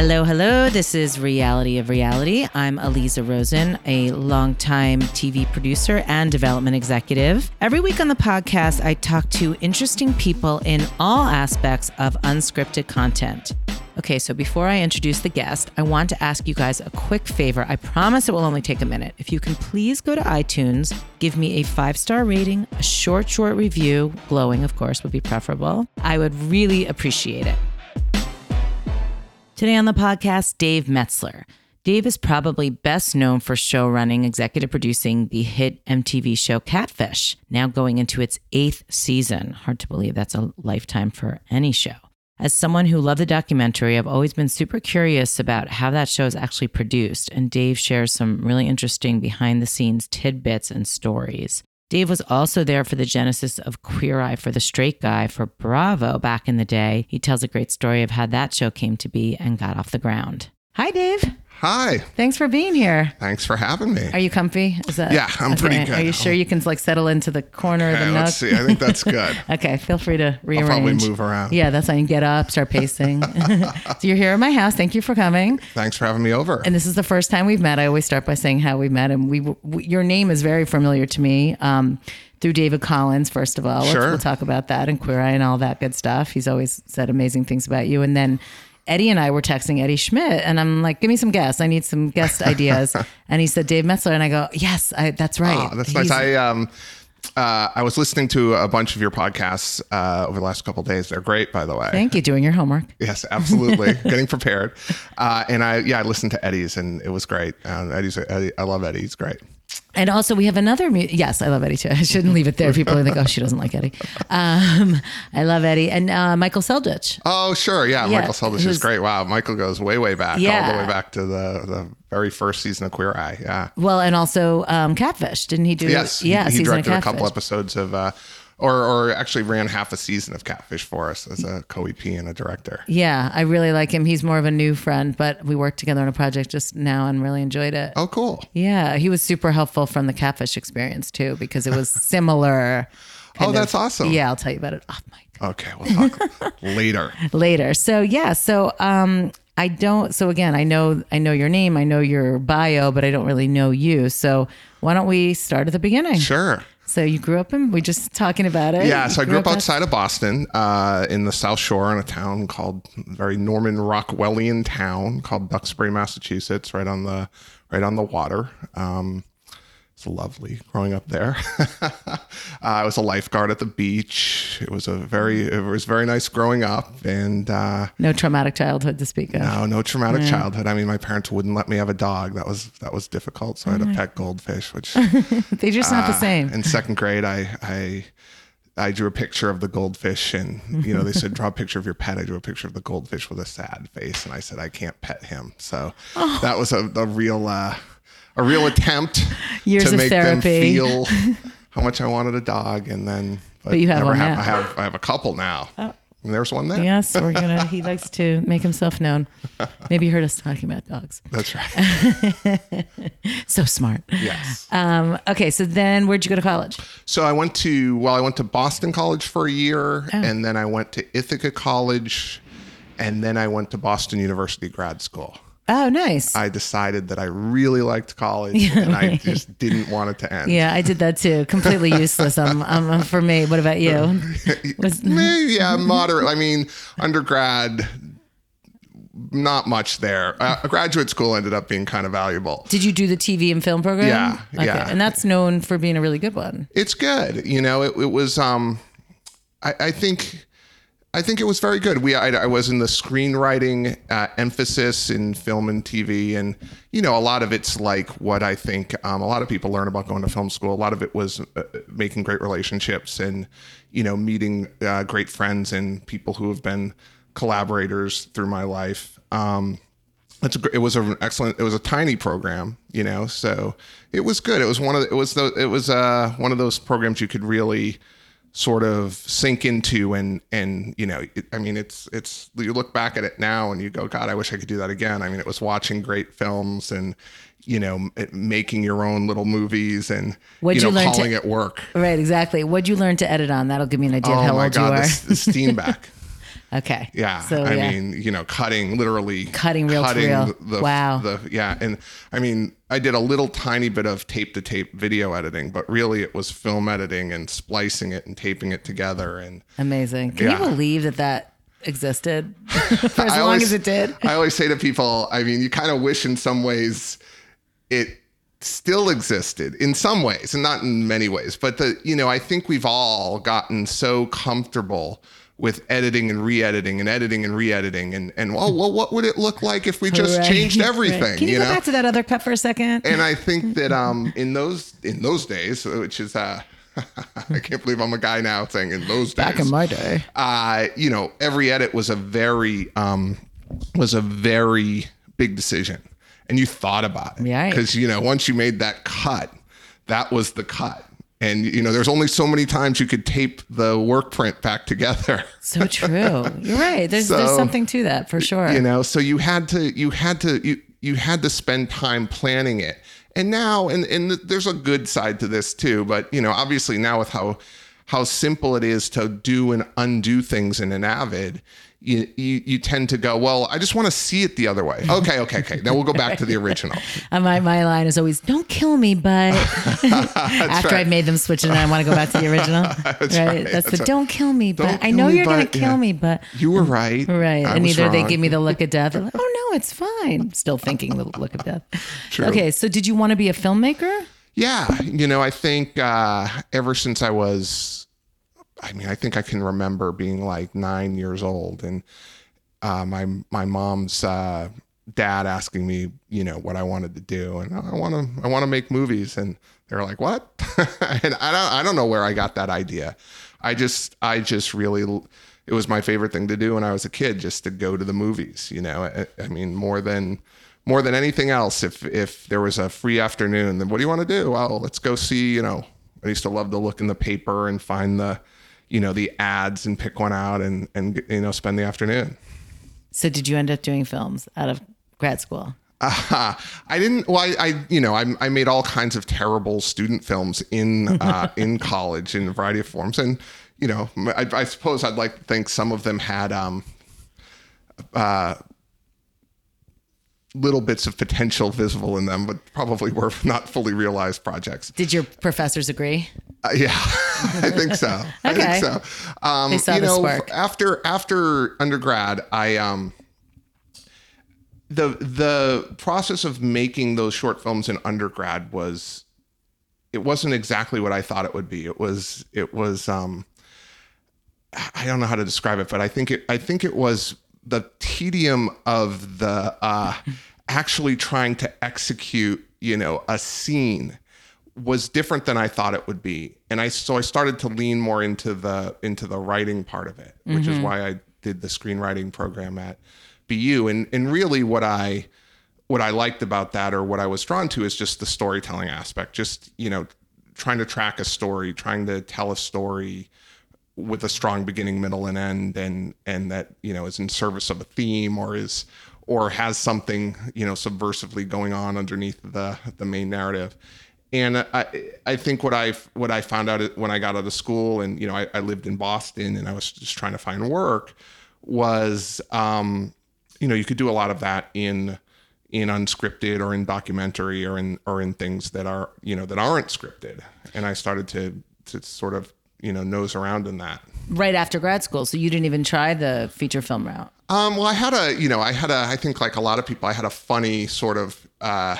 Hello, hello. This is Reality of Reality. I'm Aliza Rosen, a longtime TV producer and development executive. Every week on the podcast, I talk to interesting people in all aspects of unscripted content. Okay, so before I introduce the guest, I want to ask you guys a quick favor. I promise it will only take a minute. If you can please go to iTunes, give me a five star rating, a short, short review, glowing, of course, would be preferable. I would really appreciate it. Today on the podcast, Dave Metzler. Dave is probably best known for show running, executive producing the hit MTV show Catfish, now going into its eighth season. Hard to believe that's a lifetime for any show. As someone who loved the documentary, I've always been super curious about how that show is actually produced, and Dave shares some really interesting behind the scenes tidbits and stories. Dave was also there for the genesis of Queer Eye for the Straight Guy for Bravo back in the day. He tells a great story of how that show came to be and got off the ground. Hi, Dave. Hi. Thanks for being here. Thanks for having me. Are you comfy? Is that Yeah, I'm pretty good. Are you sure you can like settle into the corner of the nook? let's see. I think that's good. Okay, feel free to rearrange. I'll probably move around. Yeah, that's fine. Get up, start pacing. so you're here at my house. Thank you for coming. Thanks for having me over. And this is the first time we've met. I always start by saying how we met, and we, we your name is very familiar to me um, through David Collins. First of all, Sure. we'll talk about that and Queer Eye and all that good stuff. He's always said amazing things about you, and then. Eddie and I were texting Eddie Schmidt, and I'm like, "Give me some guests. I need some guest ideas." and he said Dave Metzler, and I go, "Yes, I, that's right. Oh, that's He's- nice. I um uh, I was listening to a bunch of your podcasts uh, over the last couple of days. They're great, by the way. Thank you. Doing your homework. Yes, absolutely. Getting prepared. Uh, and I, yeah, I listened to Eddie's, and it was great. Uh, Eddie's, Eddie, I love Eddie. He's great. And also, we have another. Mu- yes, I love Eddie too. I shouldn't leave it there. People are think, "Oh, she doesn't like Eddie." Um, I love Eddie and uh, Michael Seldich. Oh, sure. Yeah, Yeah, Michael Seldich who's- is great. Wow, Michael goes way, way back, all the way back to the the very first season of Queer Eye. Yeah. Well, and also um, Catfish. Didn't he do? Yes. yeah. He, he directed a couple episodes of, uh, or or actually ran half a season of Catfish for us as a co-EP and a director. Yeah, I really like him. He's more of a new friend, but we worked together on a project just now and really enjoyed it. Oh, cool. Yeah, he was super helpful from the Catfish experience too because it was similar. Oh, that's of- awesome. Yeah, I'll tell you about it off mic. Okay, we'll talk later. later. So yeah, so um I don't so again, I know I know your name, I know your bio, but I don't really know you. So why don't we start at the beginning? Sure. So you grew up in we just talking about it. Yeah, so I grew up out- outside of Boston, uh, in the South Shore, in a town called very Norman Rockwellian town called Duxbury, Massachusetts, right on the right on the water. Um, it's lovely growing up there. uh, I was a lifeguard at the beach. It was a very it was very nice growing up, and uh, No traumatic childhood to speak of. no, no traumatic childhood. I mean, my parents wouldn't let me have a dog. That was that was difficult. So I had a pet goldfish, which They're just not the uh, same. In second grade, I I I drew a picture of the goldfish, and you know they said draw a picture of your pet. I drew a picture of the goldfish with a sad face, and I said I can't pet him. So Oh. that was a, a real uh, a real attempt Years to of make them feel how much I wanted a dog, and then but, you have one have. I have I have a couple now. And there's one there. Yes, we're gonna he likes to make himself known. Maybe you heard us talking about dogs. That's right. So smart. yes. Um, okay, so then where'd you go to college? So I went to well, I went to Boston College for a year, Oh. and then I went to Ithaca College, and then I went to Boston University grad school. Oh, nice. I decided that I really liked college, and I just didn't want it to end. yeah, I did that too. Completely useless um, um, for me. What about you? Was- yeah, moderate. I mean, undergrad, not much there. Uh, graduate school ended up being kind of valuable. Did you do the TV and film program? Yeah, yeah. And that's known for being a really good one. It's good. You know, it, it was. Um, I, I think. I think it was very good. We I, I was in the screenwriting uh, emphasis in film and TV, and you know a lot of it's like what I think um, a lot of people learn about going to film school. A lot of it was uh, making great relationships and you know meeting uh, great friends and people who have been collaborators through my life. Um, it's a, it was an excellent it was a tiny program you know so it was good it was one of the, it was the it was uh one of those programs you could really sort of sink into and and you know it, i mean it's it's you look back at it now and you go god i wish i could do that again i mean it was watching great films and you know making your own little movies and What'd you you know learn to- calling it work Right, exactly. What'd you learn to edit on? That'll give me an idea of oh how my old god you are. the, the Steenbeck Okay. Yeah. So I yeah. mean, you know, cutting literally Cutting reel to reel. The, Wow. The, yeah. And I mean, I did a little tiny bit of tape to tape video editing, but really it was film editing and splicing it and taping it together. And amazing. Can Yeah. you believe that that existed for as long always- as it did? I always say to people, I mean, you kind of wish in some ways it still existed in some ways and not in many ways. But the, you know, I think we've all gotten so comfortable with editing and re-editing and editing and re-editing and and well, well what would it look like if we just Right, changed right. everything Can you, go know back to that other cut for a second? and I think that um in those in those days which is uh I can't believe I'm a guy now saying in those days Back in my day. uh, you know, every edit was a very um, was a very big decision, and you thought about it, Right. Because you know, once you made that cut, that was the cut, and you know, there's only so many times you could tape the work print back together. So true. You're right. There's there's something to that for sure. you know, so you had to you had to you you had to spend time planning it. And now, and and there's a good side to this too, but you know, obviously now with how how simple it is to do and undo things in an Avid, you you, you tend to go, well, I just want to see it the other way. Okay, okay, okay. Now we'll go back to the original. And my, my line is always, don't kill me, but after right. I've made them switch it and I want to go back to the original. That's right. right. That's the That's don't kill me, but Don't I kill know me, you're going to kill yeah. me, but You were right. right. I and either they give me the look of death like, oh no, it's fine. Still thinking the look of death. True. Okay. So did you want to be a filmmaker? Yeah, you know, I think uh, ever since I was, I mean, I think I can remember being like nine years old, and uh, my my mom's uh, dad asking me, you know, what I wanted to do, and I want to I want to make movies, and they're like, what? and I don't I don't know where I got that idea. I just I just really it was my favorite thing to do when I was a kid, just to go to the movies. You know, I, I mean, more than more than anything else, if if there was a free afternoon, then what do you want to do? Well, let's go see. You know, I used to love to look in the paper and find the, you know, the ads and pick one out and and you know spend the afternoon. So did you end up doing films out of grad school? Uh, I didn't. Well, I, I you know, I, I made all kinds of terrible student films in uh, in college in a variety of forms, and you know, I, I suppose I'd like to think some of them had um, uh, little bits of potential visible in them, but probably were not fully realized projects. Did your professors agree? Uh, yeah, I think so. I think so. Um, They saw you the know, spark. after after undergrad, I um the the process of making those short films in undergrad was it wasn't exactly what I thought it would be. It was it was um I don't know how to describe it, but I think it I think it was the tedium of the uh actually trying to execute, you know, a scene was different than I thought it would be. And I so I started to lean more into the into the writing part of it, which is why I did the screenwriting program at BU. And and really what I what I liked about that or what I was drawn to is just the storytelling aspect. Just, you know, trying to track a story, trying to tell a story with a strong beginning, middle, and end, and and that you know is in service of a theme or is or has something you know subversively going on underneath the the main narrative. And I I think what I what I found out when I got out of school and you know I, I lived in Boston and I was just trying to find work was um, you know you could do a lot of that in in unscripted or in documentary or in or in things that are you know that aren't scripted and i started to to sort of you know nose around in that Right after grad school. So you didn't even try the feature film route. um well i had a you know i had a i think like a lot of people i had a funny sort of uh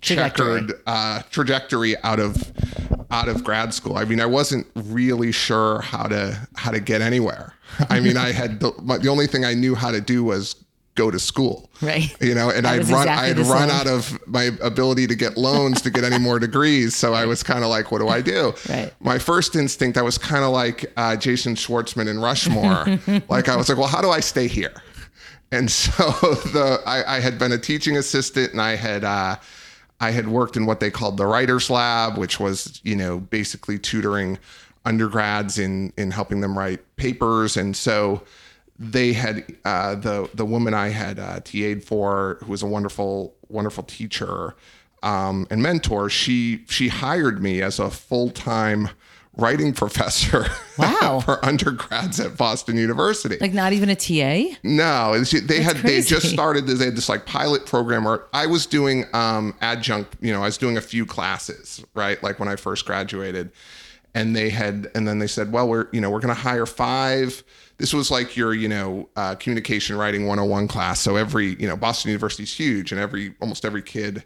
Trajectory. checkered uh trajectory out of out of grad school i mean i wasn't really sure how to how to get anywhere i mean i had the, my, the only thing i knew how to do was go to school Right. you know and i'd run exactly i'd run same. out of my ability to get loans to get any more degrees so i was kind of like what do i do Right. my first instinct i was kind of like uh, jason schwartzman in rushmore like i was like well how do i stay here and so the I, I had been a teaching assistant and i had uh, i had worked in what they called the writers lab which was you know basically tutoring undergrads in in helping them write papers and so they had uh, the the woman I had uh, TA'd for, who was a wonderful wonderful teacher um, and mentor. She she hired me as a full time writing professor Wow. for undergrads at Boston University. Like not even a TA? No, it's, they had they had just crazy. started. They had this like pilot program where I was doing um, adjunct. You know, I was doing a few classes, right? Like when I first graduated, and they had, and then they said, well, we're you know we're going to hire five. This was like your you know uh, communication writing 101 class. So every you know Boston University is huge, and every almost every kid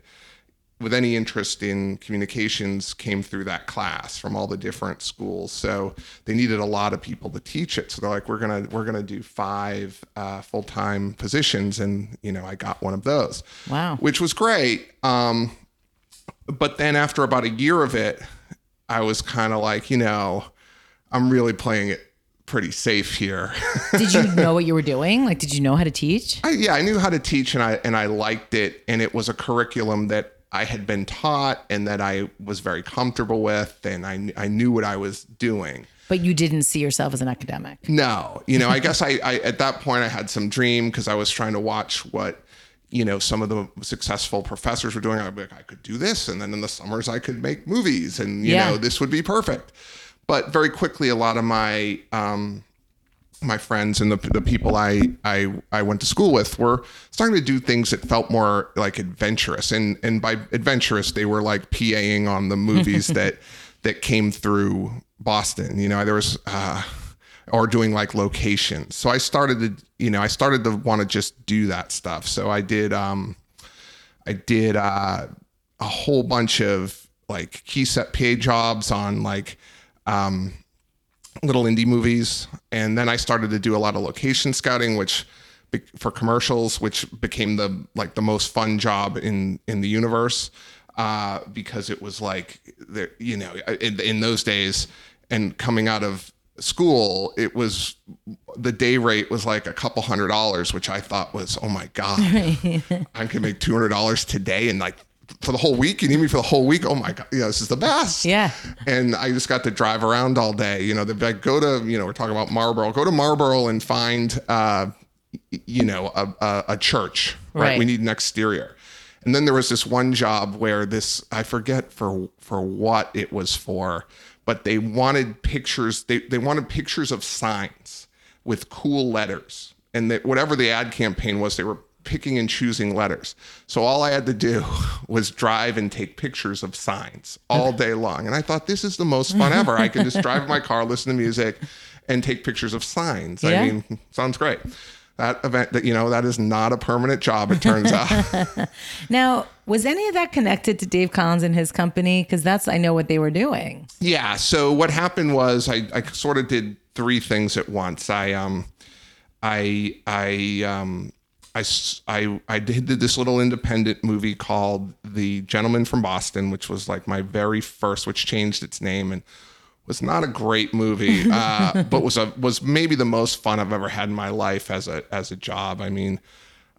with any interest in communications came through that class from all the different schools. So they needed a lot of people to teach it. So they're like, we're gonna we're gonna do five uh, full time positions, and you know I got one of those. Wow. which was great. Um, but then after about a year of it, I was kind of like, you know, I'm really playing it pretty safe here. Did you know what you were doing? Like, did you know how to teach? I, yeah, I knew how to teach and I and I liked it and it was a curriculum that I had been taught and that I was very comfortable with and I I knew what I was doing. But you didn't see yourself as an academic. No, you know, I guess I, I at that point I had some dream because I was trying to watch what you know some of the successful professors were doing. I'd be like, I could do this, and then in the summers I could make movies, and you Yeah. know this would be perfect. But very quickly, a lot of my um, my friends and the, the people I, I I went to school with were starting to do things that felt more like adventurous, and and by adventurous they were like PAing on the movies that that came through Boston. You know, there was. Uh, or doing like locations. So I started to, you know, I started to want to just do that stuff. So I did, um, I did uh, a whole bunch of like key set pay jobs on like um, little indie movies, and then I started to do a lot of location scouting, which for commercials, which became the like the most fun job in in the universe uh, because it was like the you know in, in those days and coming out of school it was the day rate was like a couple hundred dollars which i thought was oh my god i can make $200 today and like for the whole week you need me for the whole week oh my god yeah this is the best Yeah. and I just got to drive around all day. You know, they'd like, go to, you know, we're talking about Marlboro, go to Marlboro and find, uh, you know, a, a, a church, right? Right. We need an exterior. And then there was this one job where this, I forget for, for what it was for, but they wanted pictures, they, they wanted pictures of signs with cool letters. And that whatever the ad campaign was, they were picking and choosing letters. So all I had to do was drive and take pictures of signs all day long. And I thought this is the most fun ever. I can just drive in my car, listen to music, and take pictures of signs. Yeah. I mean, sounds great. That event that you know, that is not a permanent job, it turns out. Now, was any of that connected to Dave Collins and his company? Because that's I know what they were doing. Yeah. So what happened was I, I sort of did three things at once. I um I I um I, I did this little independent movie called The Gentleman from Boston, which was like my very first, which changed its name and was not a great movie, uh, but was a was maybe the most fun I've ever had in my life as a as a job. I mean,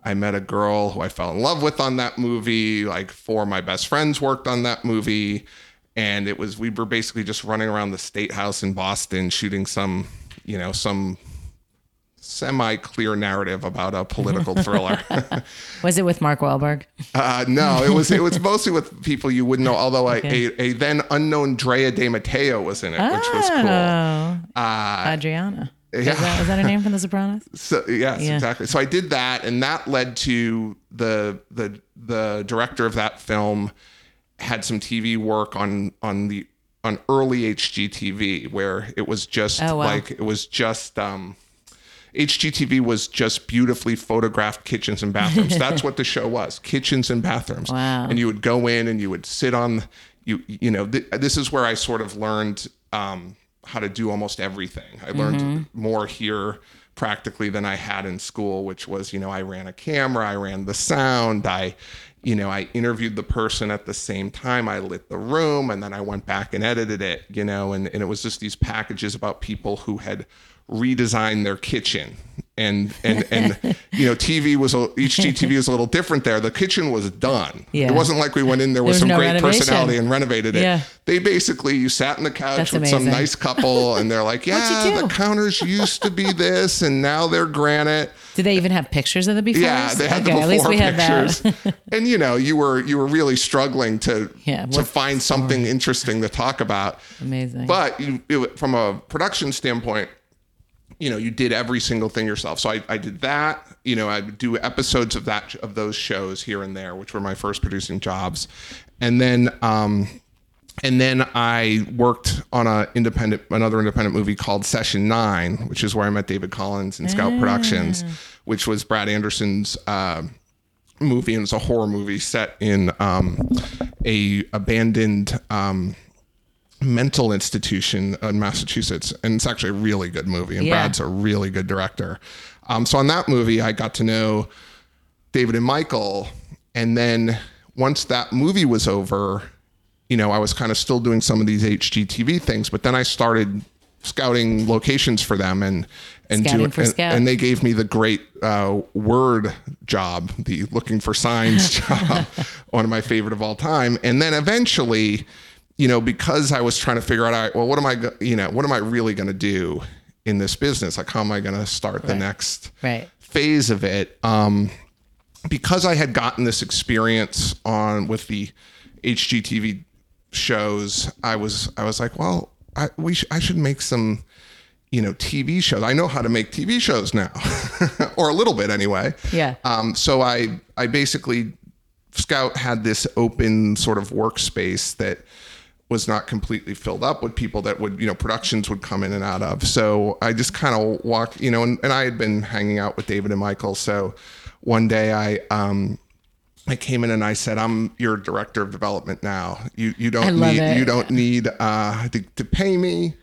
I met a girl who I fell in love with on that movie. Like four of my best friends worked on that movie. And it was, we were basically just running around the state house in Boston shooting some, you know, some semi clear narrative about a political thriller. Was it with Mark Wahlberg? uh, no, it was, it was mostly with people you wouldn't know, although I, a, a then unknown Drea De Matteo was in it, which was cool. Oh, Uh, Adriana. yeah. Is, that, is that her name from The Sopranos? So yes, Yeah. exactly. So I did that, and that led to the the the director of that film had some TV work on on the on early HGTV where it was just Oh, wow. like it was just um HGTV was just beautifully photographed kitchens and bathrooms. That's what the show was: kitchens and bathrooms. Wow. And you would go in and you would sit on you you know th- this is where I sort of learned um, how to do almost everything. I learned more here practically than I had in school, which was you know I ran a camera, I ran the sound, I you know I interviewed the person at the same time, I lit the room, and then I went back and edited it. You know, and and it was just these packages about people who had redesigned their kitchen and and and you know TV was a, HGTV was a little different there. The kitchen was done. Yeah. It wasn't like we went in there with some no great renovation. personality and renovated it. Yeah. They basically you sat on the couch That's with some nice couple and they're like, yeah, the counters used to be this and now they're granite. Did they even have pictures of the before? Yeah, they had okay, the before pictures. and you know, you were you were really struggling to Yeah, to find something interesting to talk about. Amazing. But you, it, from a production standpoint, you know, you did every single thing yourself. So I, I did that. You know, I would do episodes of that of those shows here and there, which were my first producing jobs, and then um, and then I worked on a independent another independent movie called Session Nine, which is where I met David Collins and Scout Productions, which was Brad Anderson's. Uh, movie and it's a horror movie set in um, a abandoned um, mental institution in Massachusetts, and it's actually a really good movie. And Yeah. Brad's a really good director. Um, so on that movie, I got to know David and Michael, and then once that movie was over, you know, I was kind of still doing some of these HGTV things, but then I started scouting locations for them and and Scouting doing and, and they gave me the great uh, word job, the looking for signs job, one of my favorite of all time. And then eventually, you know, because I was trying to figure out, all right, well, what am I, you know, what am I really going to do in this business? Like, how am I going to start the next right. phase of it? Um, because I had gotten this experience on with the HGTV shows, I was I was like, well, I we sh- I should make some you know TV shows. I know how to make TV shows now, or a little bit anyway. Yeah. Um, so I I basically Scout had this open sort of workspace that was not completely filled up with people that would you know productions would come in and out of. So I just kind of walked you know and, and I had been hanging out with David and Michael. So one day I um I came in and I said, "I'm your director of development now. You you don't need it. you don't need uh, to, to pay me.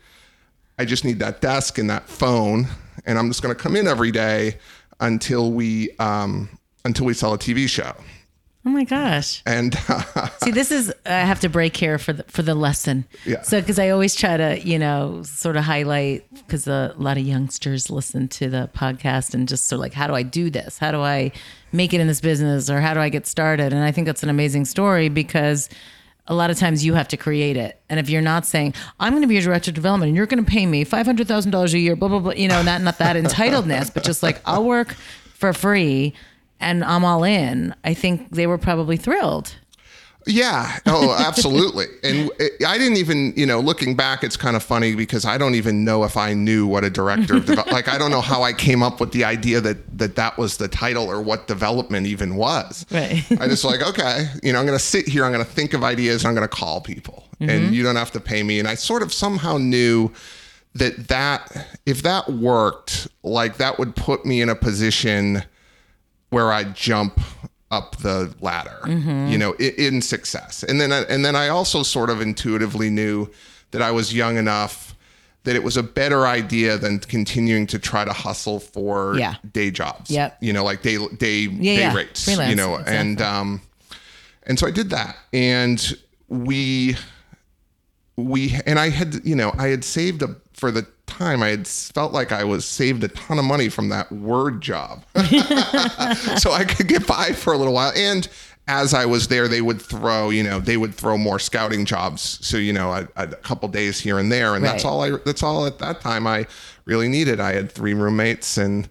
I just need that desk and that phone, and I'm just going to come in every day until we um, until we sell a TV show." Oh my gosh. And See, this is I have to break here for the for the lesson. Yeah. So because I always try to you know sort of highlight because a lot of youngsters listen to the podcast and just sort of like how do I do this? How do I make it in this business or how do I get started? And I think that's an amazing story because a lot of times you have to create it. And if you're not saying I'm going to be your director of development and you're going to pay me five hundred thousand dollars a year, blah blah blah, you know, not not that entitledness, but just like I'll work for free. And I'm all in. I think they were probably thrilled. Yeah. Oh, absolutely. and it, I didn't even, you know, looking back, it's kind of funny because I don't even know if I knew what a director of develop. like, I don't know how I came up with the idea that that that was the title or what development even was. Right. I just like, okay, you know, I'm going to sit here, I'm going to think of ideas, and I'm going to call people, and mm-hmm. you don't have to pay me. And I sort of somehow knew that that if that worked, like that would put me in a position where I jump up the ladder, you know, in, in success. And then, and then I also sort of intuitively knew that I was young enough that it was a better idea than continuing to try to hustle for Yeah. day jobs. Yep. You know, like day day day yeah. rates. Freelance, You know, exactly. and um, and so I did that, and we we and I had you know I had saved a for the time I had felt like I was saved a ton of money from that word job, so I could get by for a little while. And as I was there, they would throw you know they would throw more scouting jobs. So you know a, a couple days here and there, and that's all I that's all at that time I really needed. I had three roommates, and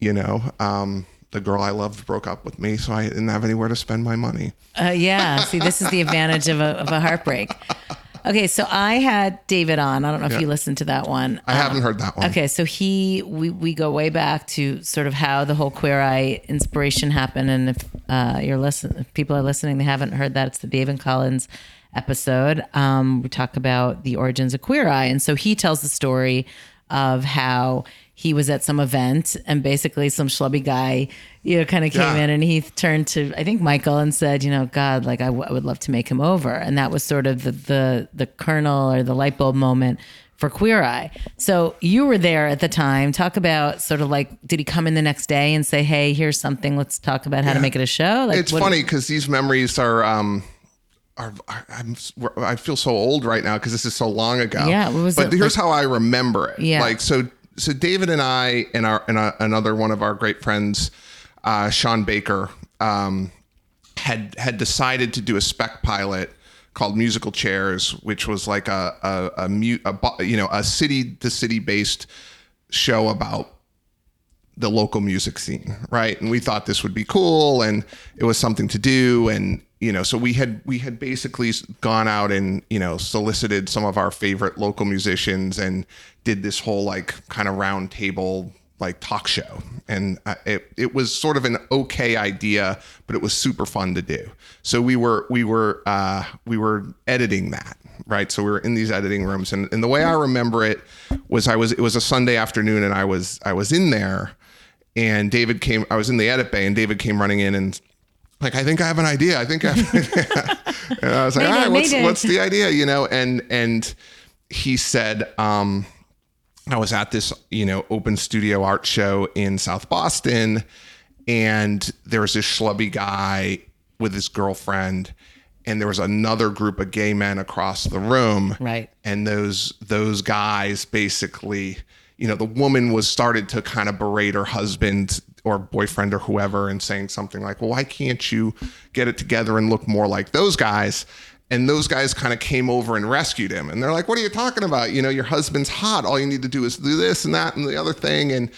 you know. Um, the girl I loved broke up with me, so I didn't have anywhere to spend my money. Uh, yeah. See, this is the advantage of a, of a heartbreak. Okay, so I had David on. I don't know if you listened to that one. I haven't heard that one. Okay, so he we we go way back to sort of how the whole Queer Eye inspiration happened, and if uh, you're listen, if people are listening, they haven't heard that it's the David Collins episode. Um, we talk about the origins of Queer Eye, and so he tells the story of how he was at some event and basically some schlubby guy, you know, kind of came Yeah. in and he turned to I think Michael and said, you know, God, like I, w- I would love to make him over, and that was sort of the the the kernel or the light bulb moment for Queer Eye. So you were there at the time. Talk about sort of like, did he come in the next day and say, "Hey, here's something. Let's talk about how to make it a show"? Like, it's funny because these memories are um are I'm I feel so old right now because this is so long ago. Yeah, what was but it here's how I remember it. Yeah. like so so David and I and our and uh, another one of our great friends, uh, Sean Baker, um, had had decided to do a spec pilot called Musical Chairs, which was like a a, a, a you know a city to city based show about the local music scene, right? And we thought this would be cool, and it was something to do, and you know, so we had we had basically gone out and you know solicited some of our favorite local musicians and did this whole like kind of round table like talk show, and uh, it it was sort of an okay idea, but it was super fun to do. So we were we were uh, we were editing that, right? So we were in these editing rooms, and, and the way I remember it was I was it was a Sunday afternoon, and I was I was in there, and David came. I was in the edit bay, and David came running in and like I think I have an idea. I think I have and I was like, Mayday, all right, what's mayday." what's the idea? You know, and and he said, um, I was at this, you know, open studio art show in South Boston, and there was this schlubby guy with his girlfriend, and there was another group of gay men across the room. Right. And those those guys basically, you know, the woman was started to kind of berate her husband or boyfriend or whoever and saying something like, Well, why can't you get it together and look more like those guys? And those guys kind of came over and rescued him. And they're like, What are you talking about? You know, your husband's hot. All you need to do is do this and that and the other thing. And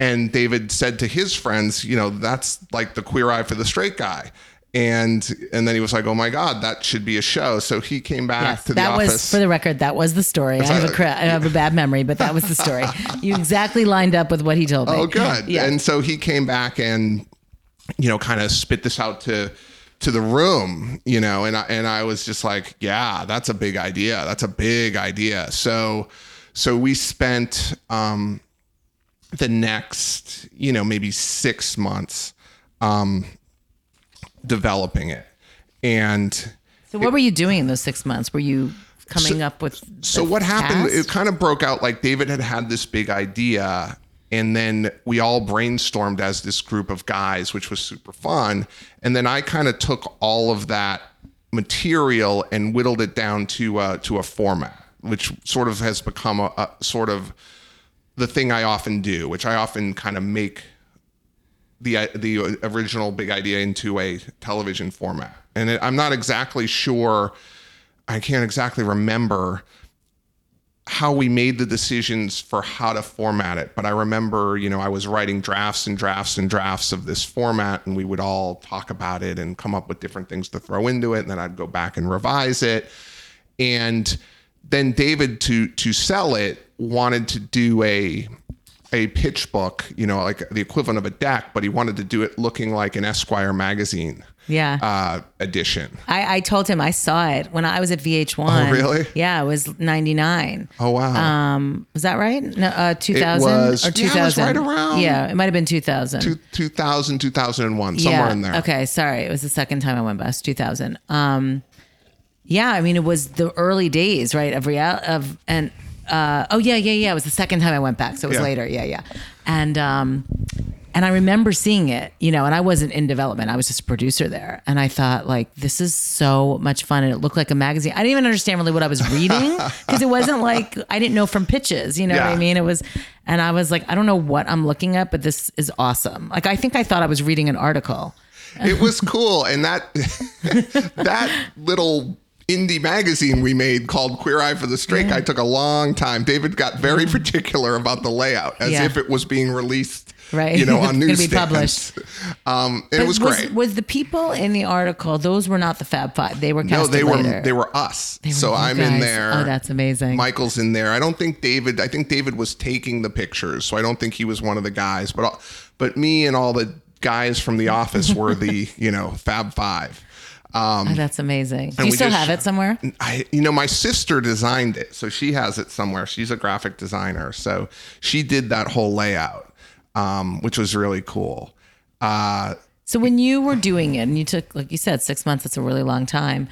and David said to his friends, you know, that's like the queer eye for the straight guy. And and then he was like, "Oh my God, that should be a show." So he came back Yes, to the that office. was for the record. That was the story. I have a have a bad memory, but that was the story. you exactly lined up with what he told me. Oh, good. Yeah. And so he came back and, you know, kind of spit this out to to the room, you know, and I, and I was just like, yeah, that's a big idea. That's a big idea. So so we spent um the next, you know, maybe 6 months um developing it. And so what were you doing in those six months? Were you coming up with? so what happened it kind of broke out like david had had this big idea and then we all brainstormed as this group of guys which was super fun and then i kind of took all of that material and whittled it down to uh, to a format which sort of has become a, a sort of the thing i often do which i often kind of make the the original big idea into a television format. And it, I'm not exactly sure. I can't exactly remember how we made the decisions for how to format it, but I remember, you know, I was writing drafts and drafts and drafts of this format, and we would all talk about it and come up with different things to throw into it, and then I'd go back and revise it. And then David to to sell it wanted to do a a pitch book, you know, like the equivalent of a deck, but he wanted to do it looking like an Esquire magazine Yeah. uh, edition. I, I told him I saw it when I was at VH1. Oh, really? Yeah, it was 99. Oh wow! Um, was that right? No, uh, 2000 was- or yeah, it was right around- Yeah, it might have been 2000. Two, 2000, 2001, somewhere yeah. in there. Okay, sorry. It was the second time I went past 2000. Um, yeah, I mean, it was the early days, right? Of real of and uh, oh yeah, yeah, yeah. It was the second time I went back, so it was Yeah. later. Yeah, yeah. And um, and I remember seeing it, you know, and I wasn't in development. I was just a producer there, and I thought like, this is so much fun, and it looked like a magazine. I didn't even understand really what I was reading because it wasn't like I didn't know from pitches. You know what I mean? It was, and I was like, I don't know what I'm looking at, but this is awesome. Like I think I thought I was reading an article. It was cool, and that that little indie magazine we made called Queer Eye for the Straight Guy took a long time. David got very particular about the layout, as Yeah. if it was being released, Right. You know, on It's gonna be newsstands. published. Um, and it was great. Was the people in the article? Those were not the Fab Five. They were no, they were later. they were us. were so I'm in there. Oh, that's amazing. Michael's in there. I don't think David. I think David was taking the pictures, so I don't think he was one of the guys. But but me and all the guys from the office were the you know Fab Five. Um, Oh, that's amazing. Do you still just- have it somewhere? I, you know, my sister designed it, so she has it somewhere. She's a graphic designer, so she did that whole layout, um, which was really cool. Uh, So when you were doing it, and you took, like you said, six months. That's a really long time.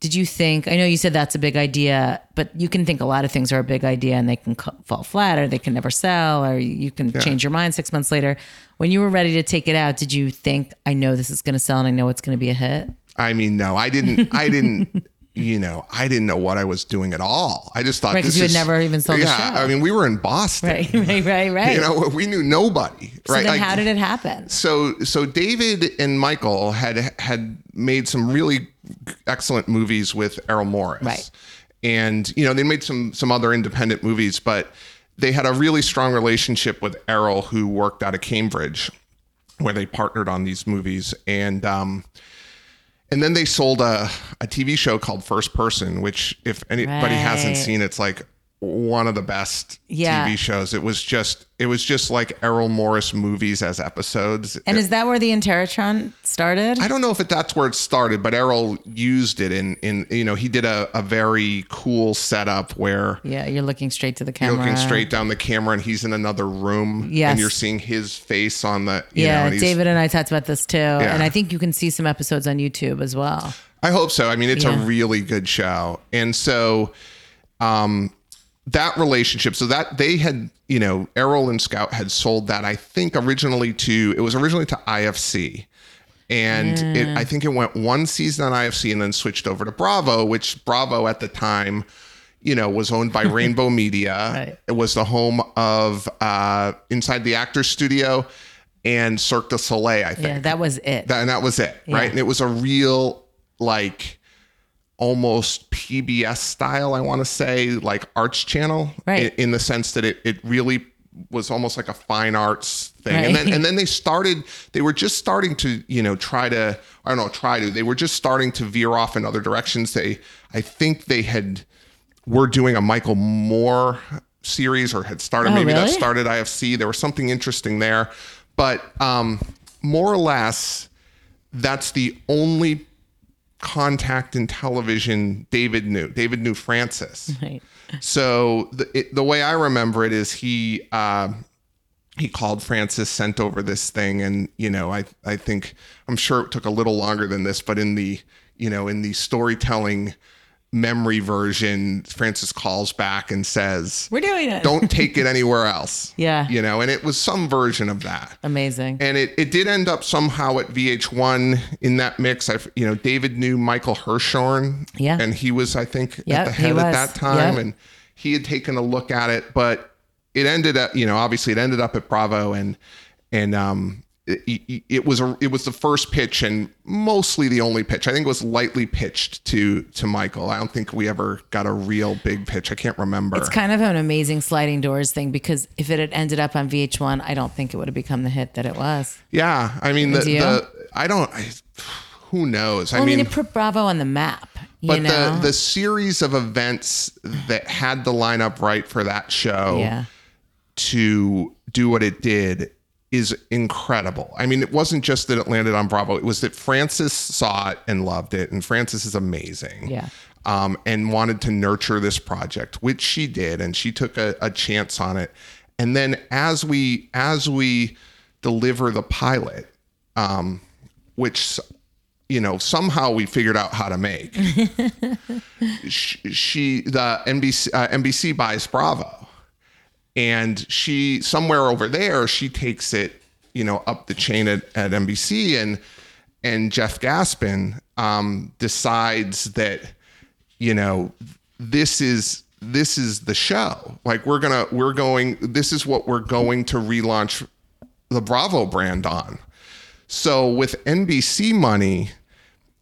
Did you think? I know you said that's a big idea, but you can think a lot of things are a big idea and they can fall flat, or they can never sell, or you can change your mind six months later. When you were ready to take it out, did you think, "I know this is going to sell, and I know it's going to be a hit"? I mean, no, I didn't. I didn't. you know, I didn't know what I was doing at all. I just thought Right, this you had is- never even the yeah, show. I mean, we were in Boston. Right, right, right, right. You know, we knew nobody. so right. then Like, how did it happen? so so David and Michael had had made some really excellent movies with Errol Morris. Right. And you know, they made some some other independent movies, but they had a really strong relationship with Errol who worked out of Cambridge where they partnered on these movies and um and then they sold a, a TV show called First Person, which if anybody hasn't seen, it's like one of the best Yeah. TV shows. It was just it was just like Errol Morris movies as episodes. And is that where the Interrotron started? I don't know if it, that's where it started, but Errol used it in in you know he did a, a very cool setup where yeah, you're looking straight to the you're camera. looking straight down the camera and he's in another room Yes. and you're seeing his face on the you know, Yeah, and David and I talked about this too, and I think you can see some episodes on YouTube as well. I hope so. I mean, it's Yeah. a really good show. And so um that relationship, so that they had, you know, Errol and Scout had sold that, I think originally to it was originally to IFC. And it I think it went one season on IFC and then switched over to Bravo, which Bravo at the time, you know, was owned by Rainbow Media. Right. It was the home of uh Inside the Actors Studio and Cirque du Soleil, I think Yeah, that was it. that, and that was it, right? And it was a real like almost PBS style, I want to say, like arts channel, Right. In, in the sense that it it really was almost like a fine arts thing, and then and then they started. They were just starting to you know try to I don't know try to. They were just starting to veer off in other directions. They I think they had were doing a Michael Moore series or had started Oh, maybe that started IFC. There was something interesting there, but um, more or less, that's the only contact in television David knew. David knew Frances. Right. So the it, the way I remember it is he uh, he called Frances, sent over this thing, and you know I I think I'm sure it took a little longer than this, but in the you know in the storytelling memory version, Frances calls back and says, We're doing it. "Don't take it anywhere else." Yeah. you know, and it was some version of that Amazing. and it, it did end up somehow at VH1 in that mix. I you know David knew Michael Hirschorn, Yeah. and he was I think Yep, at the he head at that time, Yep. and he had taken a look at it, but it ended up you know obviously it ended up at Bravo, and and um it, was a it was the first pitch and mostly the only pitch. I think it was lightly pitched to to Michael. I don't think we ever got a real big pitch. I can't remember. It's kind of an amazing sliding doors thing because if it had ended up on VH1, I don't think it would have become the hit that it was. yeah, I mean the, the I don't. I, who knows? Well, I mean, it put Bravo on the map. You but know? the the series of events that had the lineup right for that show yeah. to do what it did is incredible. I mean, it wasn't just that it landed on Bravo; it was that Frances saw it and loved it, and Frances is amazing. Yeah. Um, and wanted to nurture this project, which she did, and she took a, a chance on it. And then as we as we deliver the pilot, um, which you know somehow we figured out how to make, she, she the NBC uh, NBC buys Bravo, and she somewhere over there she takes it you know up the chain at, at NBC and and Jeff Gaspin um, decides that you know this is this is the show. Like we're gonna we're going this is what we're going to relaunch the Bravo brand on. So with NBC money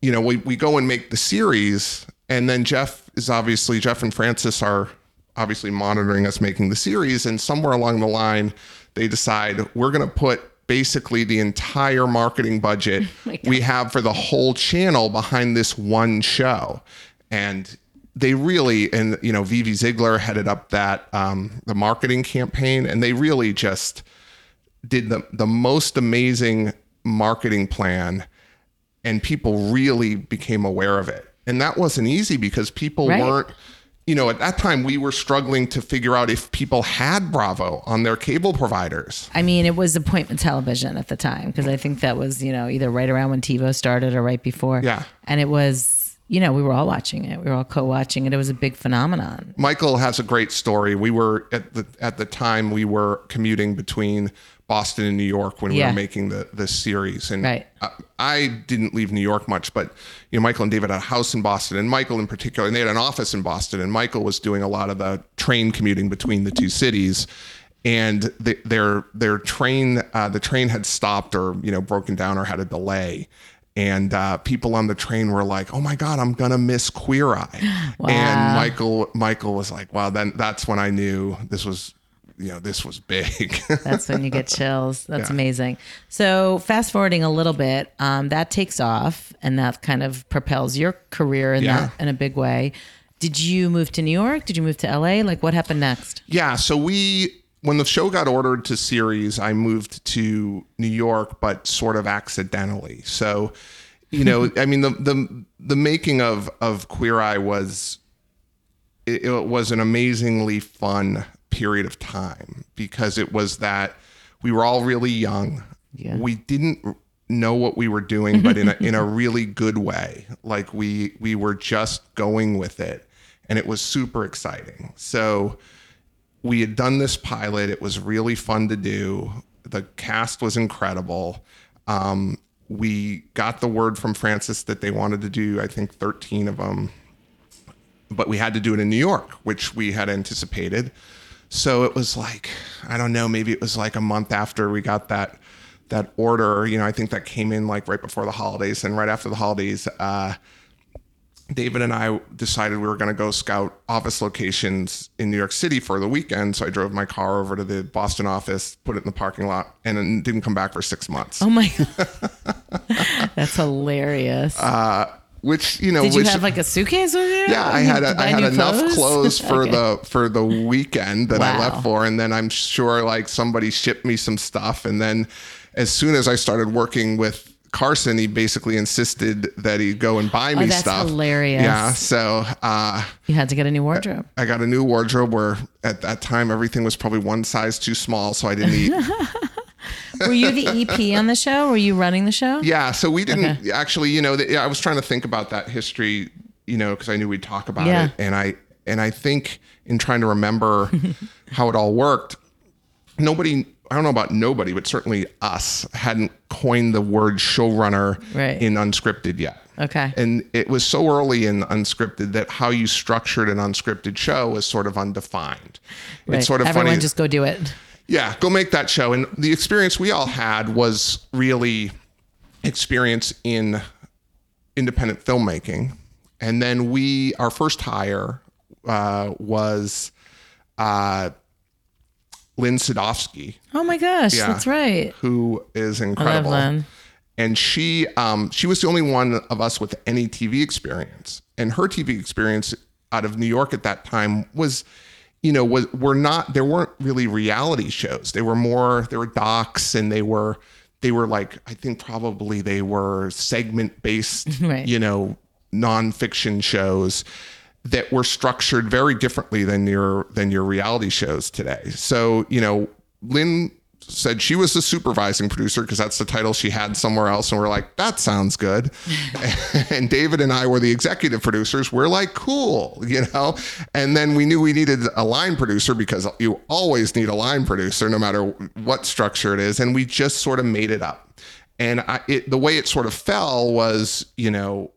you know, we, we go and make the series, and then Jeff is obviously Jeff and Frances are obviously monitoring us making the series, and somewhere along the line, they decide we're going to put basically the entire marketing budget we have for the whole channel behind this one show, and they really and you know Vivi Zigler headed up that um, the marketing campaign, and they really just did the the most amazing marketing plan and people really became aware of it. And that wasn't easy because people Right. weren't, you know, at that time we were struggling to figure out if people had Bravo on their cable providers. I mean, it was appointment television at the time because I think that was, you know, either right around when TiVo started or right before. Yeah. And it was, you know, we were all watching it. We were all co-watching it. It was a big phenomenon. Michael has a great story. We were at the at the time we were commuting between Boston and New York when we Yeah. were making the the series. And Right. I, I didn't leave New York much, but you know, Michael and David had a house in Boston, and Michael in particular, and they had an office in Boston, and Michael was doing a lot of the train commuting between the two cities. And the, their their train, uh, the train had stopped or you know broken down or had a delay, and uh, people on the train were like, "Oh my God, I'm gonna miss Queer Eye." And Michael Michael was like, "Wow." Then that's when I knew this was, you know, this was big. That's when you get chills. That's amazing. So, fast forwarding a little bit, um, that takes off, and that kind of propels your career in Yeah. that in a big way. Did you move to New York? Did you move to LA? Like, what happened next? Yeah, so we when the show got ordered to series, I moved to New York, but sort of accidentally. So, you know, I mean, the the the making of of Queer Eye was it, it was an amazingly fun period of time because it was that we were all really young. Yeah. We didn't know what we were doing, but in a in a really good way. Like we we were just going with it, and it was super exciting. So we had done this pilot. It was really fun to do. The cast was incredible. Um, we got the word from Frances that they wanted to do, I think, 13 of them, but we had to do it in New York, which we had anticipated. So it was like, I don't know, maybe it was like a month after we got that that order. You know, I think that came in like right before the holidays, and right after the holidays, uh, David and I decided we were going to go scout office locations in New York City for the weekend. So I drove my car over to the Boston office, put it in the parking lot, and then didn't come back for six months. Oh my, god. that's hilarious. Which you know, Did you which have like a suitcase with you? yeah, I had a, I had enough clothes, for Okay. the for the weekend that I left for, and then I'm sure like somebody shipped me some stuff, and then as soon as I started working with. Carson, he basically insisted that he go and buy me Oh, that's stuff. hilarious. Yeah, so uh, You had to get a new wardrobe. I got a new wardrobe where at that time everything was probably one size too small, so I didn't eat. Were you the EP on the show? Were you running the show? yeah, so we didn't actually. You know, the, yeah, I was trying to think about that history. You know, because I knew we'd talk about Yeah. it, and I and I think in trying to remember how it all worked, nobody. I don't know about nobody, but certainly us hadn't coined the word showrunner Right. in unscripted yet. Okay. And it was so early in unscripted that how you structured an unscripted show was sort of undefined. Right. It's sort of Everyone funny. just go do it. Yeah, go make that show. And the experience we all had was really experience in independent filmmaking. And then we, our first hire uh, was uh, Lynn Sadowski, Oh my gosh, Yeah. that's right. who is incredible. I love Lynn. And she, um, she was the only one of us with any TV experience. And her TV experience out of New York at that time was, you know, was were not there weren't really reality shows. They were more they were docs and they were they were like I think probably they were segment based, Right. you know, nonfiction shows that were structured very differently than your than your reality shows today. So, you know, Lynn said she was the supervising producer because that's the title she had somewhere else and we're like that sounds good. And david and i were the executive producers. We're like cool you know? And then we knew we needed a line producer because you always need a line producer no matter what structure it is and we just sort of made it up. And I, it, the way it sort of fell was you know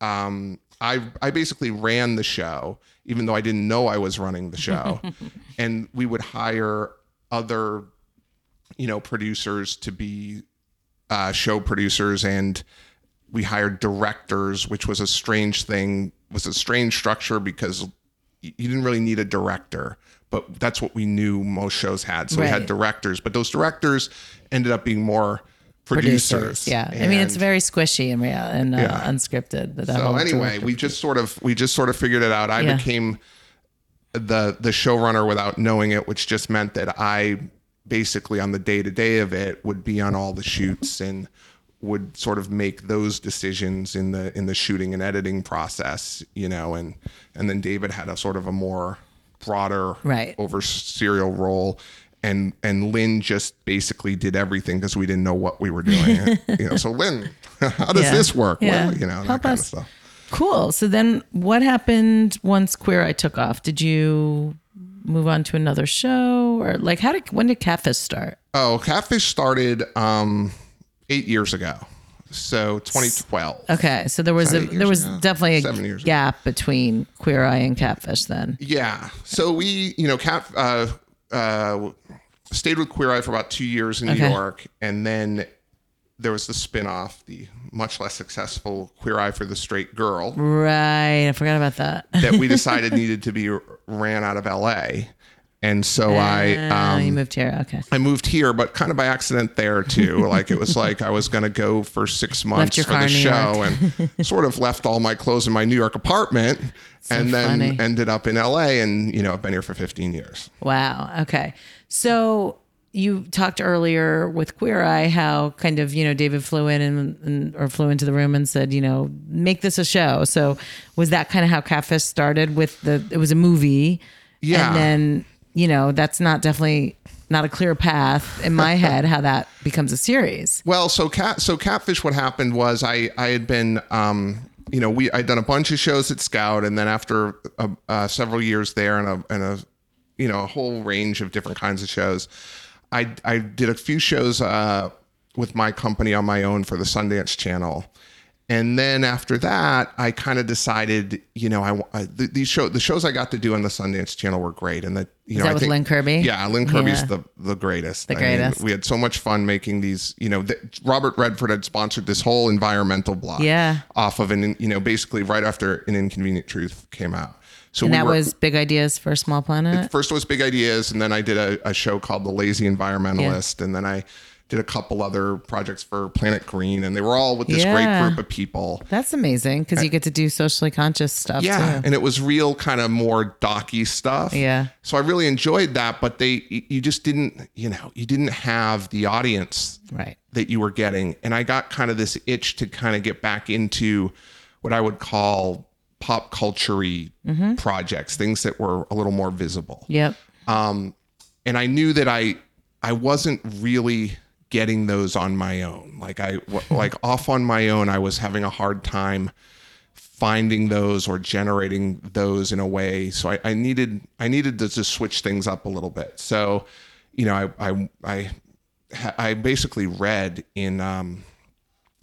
um, I I basically ran the show, even though I didn't know I was running the show, and we would hire other, you know, producers to be uh, show producers, and we hired directors, which was a strange thing, was a strange structure because you didn't really need a director, but that's what we knew most shows had. So we had directors, but those directors ended up being more producers. Yeah. I mean, it's very squishy and real and uh, Yeah. unscripted. That so anyway, we just sort of we just sort of figured it out. I Yeah. became the the showrunner without knowing it, which just meant that I basically on the day to day of it would be on all the shoots and would sort of make those decisions in the in the shooting and editing process, you know, and and then David had a sort of a more broader Right. over serial role and and Lynn just basically did everything because we didn't know what we were doing. you know, so Lynn, how does Yeah. this work? Yeah. Well, you know, that Help kind us. of stuff. Cool. So then what happened once Queer Eye took off? Did you move on to another show, or like how did when did Catfish start? Oh, Catfish started um, eight years ago, so 2012. Okay, so there was a there was ago. definitely Seven a years ago. gap between Queer Eye and Catfish. Then Yeah. So we, you know, Cat uh, uh, stayed with Queer Eye for about two years in New York, and then there was the spin-off, the much less successful Queer Eye for the Straight Girl right, I forgot about that. that we decided needed to be ran out of LA. And so I Ah, um, you moved here. Okay, I moved here, but kind of by accident there too. Like it was like I was going to go for six months for the show and sort of left all my clothes in my New York apartment and then funny. ended up in LA and, you know, I've been here for 15 years. wow. Okay, so you talked earlier with Queer Eye how kind of you know David flew in and, and or flew into the room and said you know make this a show. So was that kind of how Catfish started with the? It was a movie. Yeah. and then you know that's not definitely not a clear path in my head how that becomes a series. Well, so cat so catfish. What happened was I I had been um you know we I'd done a bunch of shows at Scout, and then after uh, uh, several years there and a and a you know a whole range of different kinds of shows, I I did a few shows uh with my company on my own for the Sundance Channel. And then after that, I kind of decided, you know, I, I the, these show the shows I got to do on the Sundance Channel were great, and that you know, that I with think, Lynn Kirby? Yeah, Lynn Kirby's Yeah. the the greatest. The greatest. we had so much fun making these. You know, th- Robert Redford had sponsored this whole environmental block, Yeah. Off of an, you know, basically right after an Inconvenient Truth came out. So And we that were, was big ideas for a small planet. first was big ideas, and then I did a, a show called The Lazy Environmentalist, and then I did a couple other projects for Planet Green, and they were all with this Yeah. great group of people. That's amazing because you get to do socially conscious stuff Yeah, too. and it was real kind of more docky stuff. Yeah. So I really enjoyed that, but they you just didn't, you know, you didn't have the audience Right. that you were getting. And I got kind of this itch to kind of get back into what I would call pop culture Mm-hmm. projects, things that were a little more visible. Yep. and I knew that I I wasn't really getting those on my own. Like I like off on my own, I was having a hard time finding those or generating those in a way. So I, I needed I needed to just switch things up a little bit. So, you know, I I I, I basically read in um,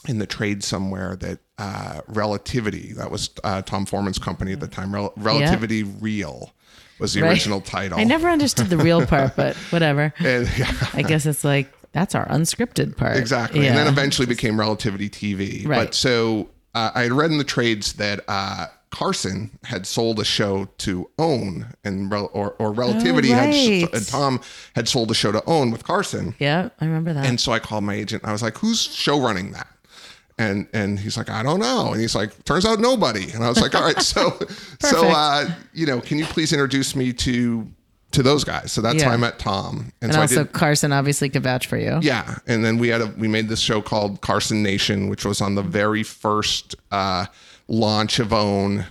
in the trade somewhere that uh, relativity that was uh, Tom Forman's company at the time. Rel- relativity real was the Right. original title. I never understood the real part, but whatever. And, yeah, I guess it's like that's our unscripted part. exactly. Yeah. And then eventually became Relativity TV. Right. But so uh, I had read in the trades that uh, Carson had sold a show to OWN, and or, or Relativity had Oh, right. and Tom had sold a show to OWN with Carson. yeah, I remember that. And so I called my agent. I was like, "Who's show running that?" And and he's like, "I don't know." And he's like, "Turns out nobody." And I was like, "All right, so so uh, you know, can you please introduce me to to those guys?" So that's Yeah. how I met Tom. and so also did, Carson obviously could vouch for you. yeah, and then we had a we made this show called Carson Nation, which was on the very first uh, launch of Own,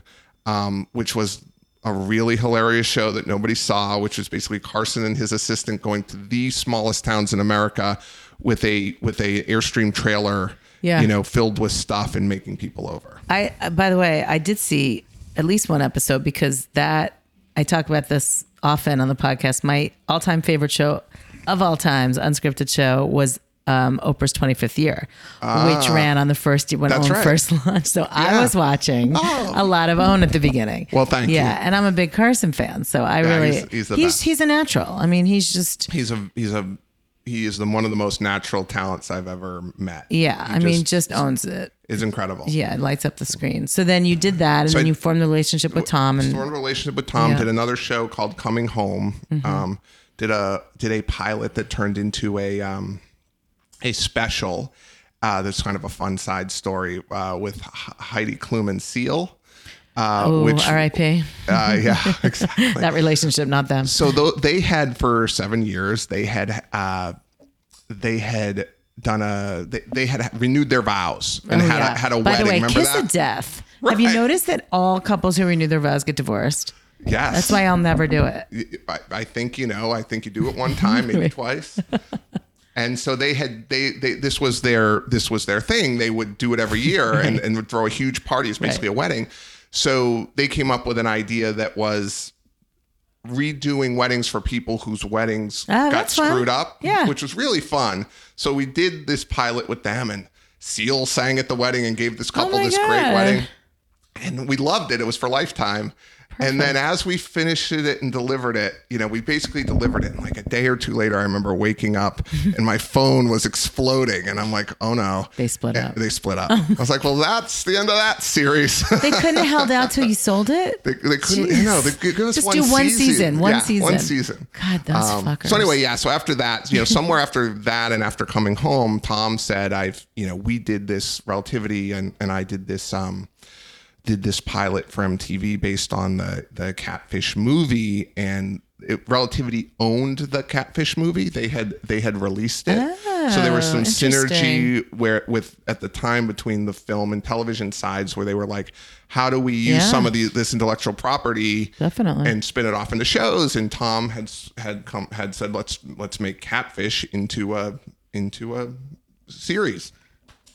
um, which was a really hilarious show that nobody saw, which was basically Carson and his assistant going to the smallest towns in America with a with a airstream trailer, Yeah. you know, filled with stuff and making people over. I uh, by the way, I did see at least one episode because that I talk about this often on the podcast. My all-time favorite show of all times, unscripted show, was um, Oprah's 25th year, which ran on the first when Ah. OWN right. first launched. So I was watching Oh. a lot of OWN at the beginning. Well, thank yeah, you. Yeah, and I'm a big Carson fan, so I Yeah, really he's- he's he's, he's a natural. I mean, he's just He's a he's a he is the one of the most natural talents I've ever met. yeah. He I mean, just owns it. is incredible. Yeah, it lights up the screen. So then you did that, and then I- you formed a relationship with Tom, and formed a relationship with Tom. Yeah. Mm-hmm. Did another show called Coming Home. Um, did a did a pilot that turned into a um, a special. Uh, that's kind of a fun side story uh, with Heidi Klum and Seal. Uh, oh, which, R.I.P. uh, yeah, exactly. that relationship, not them. so tho- they had for seven years. They had uh, they had done a they, they had renewed their vows and Oh, had yeah. a, had a By wedding. the way, Remember kiss that? of death. Have you noticed that all couples who renew their vows get divorced? yes, That's why I'll never do it. I, I think you know. I think you do it one time, maybe twice. And so they had they, they this was their this was their thing. They would do it every year and, and would throw a huge party. It's basically a wedding. So they came up with an idea that was redoing weddings for people whose weddings Oh, got that's fun. screwed up, Yeah. which was really fun. So we did this pilot with them, and Seal sang at the wedding and gave this oh couple Oh this great wedding, and we loved it. It was for lifetime. And then as we finished it and delivered it, you know, we basically delivered it. And like a day or two later, I remember waking up and my phone was exploding, and I'm like, oh no, They split Yeah, up. They split up. I was like, well, that's the end of that series. They couldn't have held out till you sold it. They, they couldn't, Jeez. no, they give us Just one do one season. season, one Yeah, One season. season. God, those Um, fuckers. So anyway, yeah. So after that, you know, somewhere after that, and after coming home, Tom said, "I've, you know, we did this relativity, and and I did this, um, did this pilot for MTV based on the the Catfish movie, and it, Relativity owned the Catfish movie. They had they had released it, so there was oh, some Oh, synergy where with at the time between the film and television sides where they were like, how do we use Yeah. some of the, this intellectual property Definitely. and spin it off into shows and tom had had come had said let's let's make catfish into a into a series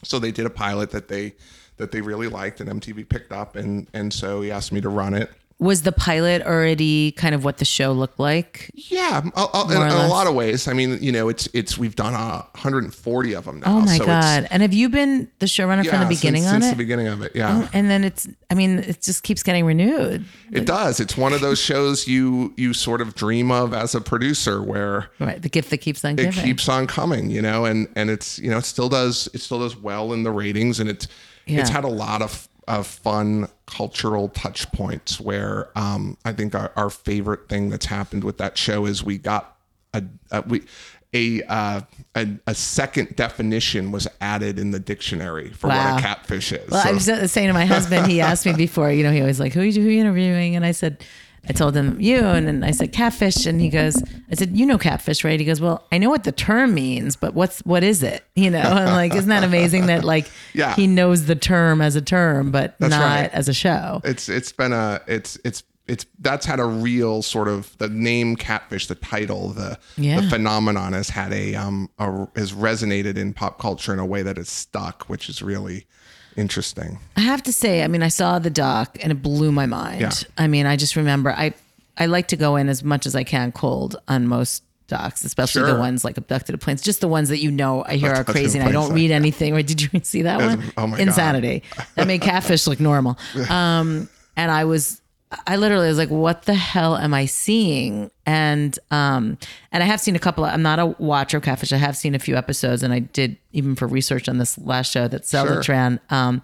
so they did a pilot that they that they really liked and mtv picked up and and so he asked me to run it Was the pilot already kind of what the show looked like? yeah a- a- in, in a lot of ways i mean you know it's it's we've done uh, 140 of them now Oh my so it's- god! And have you been the showrunner yeah, from the beginning since, on since it? the beginning of it yeah and then it's, I mean, it just keeps getting renewed. it does it's one of those shows you you sort of dream of as a producer where Right, the gift that keeps on it keeps on coming, you know, and and it's you know it still does it still does well in the ratings, and it's it's had a lot of of fun cultural touch points where um, I think our, our favorite thing that's happened with that show is we got a, a we a, uh, a a second definition was added in the dictionary for Wow. what a catfish is. Well, So- I was saying to my husband, he asked me before, you know, he always like, who are you, who are you interviewing? And I said, I told him you, and then I said catfish, and he goes, I said, you know catfish, right? He goes, well, I know what the term means, but what's what is it? You know, and like, isn't that amazing that like Yeah. he knows the term as a term, but not right. as a show? it's it's been a it's it's it's that's had a real sort of the name catfish the title the Yeah. the phenomenon has had a um a, has resonated in pop culture in a way that that is stuck which is really interesting I have to say, I mean, I saw the doc and it blew my mind. Yeah. I mean, I just remember I I like to go in as much as I can cold on most docs, especially the ones like abducted planes, just the ones that you know I hear are crazy and I don't read anything. Right? Did you see that one? oh my God. Insanity. That made catfish look normal. Um, and I was I literally was like, what the hell am I seeing? And um, and I have seen a couple. Of, I'm not a watcher of Catfish. I have seen a few episodes, and I did even for research on this last show that Zelda Sure. ran. Um,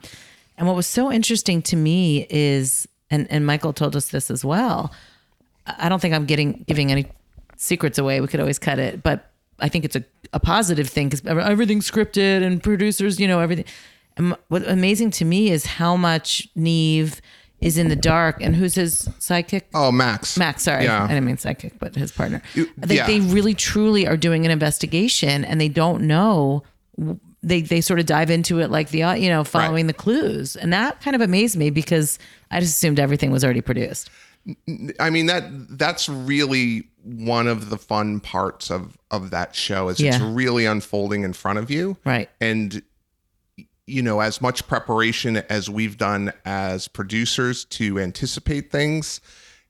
and what was so interesting to me is, and and Michael told us this as well. I don't think I'm getting giving any secrets away. We could always cut it, but I think it's a, a positive thing because everything's scripted and producers, you know, everything. And what amazing to me is how much Nev is in the dark and who's his sidekick? oh max Max, sorry. yeah I didn't mean sidekick, but his partner. You- They, yeah. they really truly are doing an investigation and they don't know. They, they sort of dive into it like the, uh, you know, following the clues. And that kind of amazed me because I just assumed everything was already produced. I mean that that's really one of the fun parts of of that show is it's really unfolding in front of you Right. and you know as much preparation as we've done as producers to anticipate things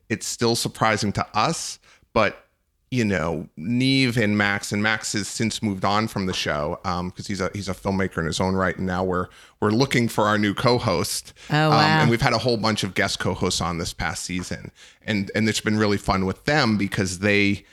it's still surprising to us. But you know Nev and max and max has since moved on from the show um, because he's a he's a filmmaker in his own right. And now we're we're looking for our new co-host. Oh, um, wow. and we've had a whole bunch of guest co-hosts on this past season. And and it's been really fun with them because they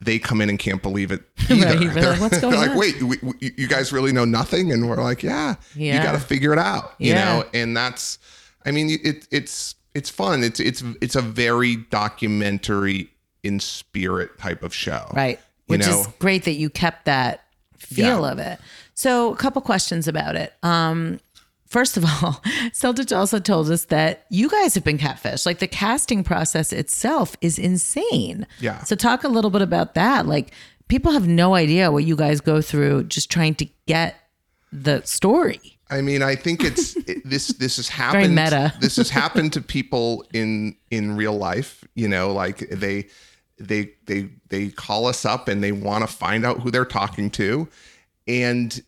they come in and can't believe it either. Right, they're like, "What's going they're like, wait, we, we, you guys really know nothing, and we're like, yeah, you got to figure it out, you Yeah. know. And that's, I mean, it, it's it's fun. It's it's it's a very documentary in spirit type of show, Right. You Which know, is great that you kept that feel Yeah. of it. So, a couple questions about it. Um, first of all, Seltich also told us that you guys have been catfish. Like the casting process itself is insane. Yeah. So, talk a little bit about that. Like, people have no idea what you guys go through just trying to get the story. I mean, I think it's it, this. This has happened. meta. this has happened to people in in real life. You know, like they they they they call us up and they want to find out who they're talking to, and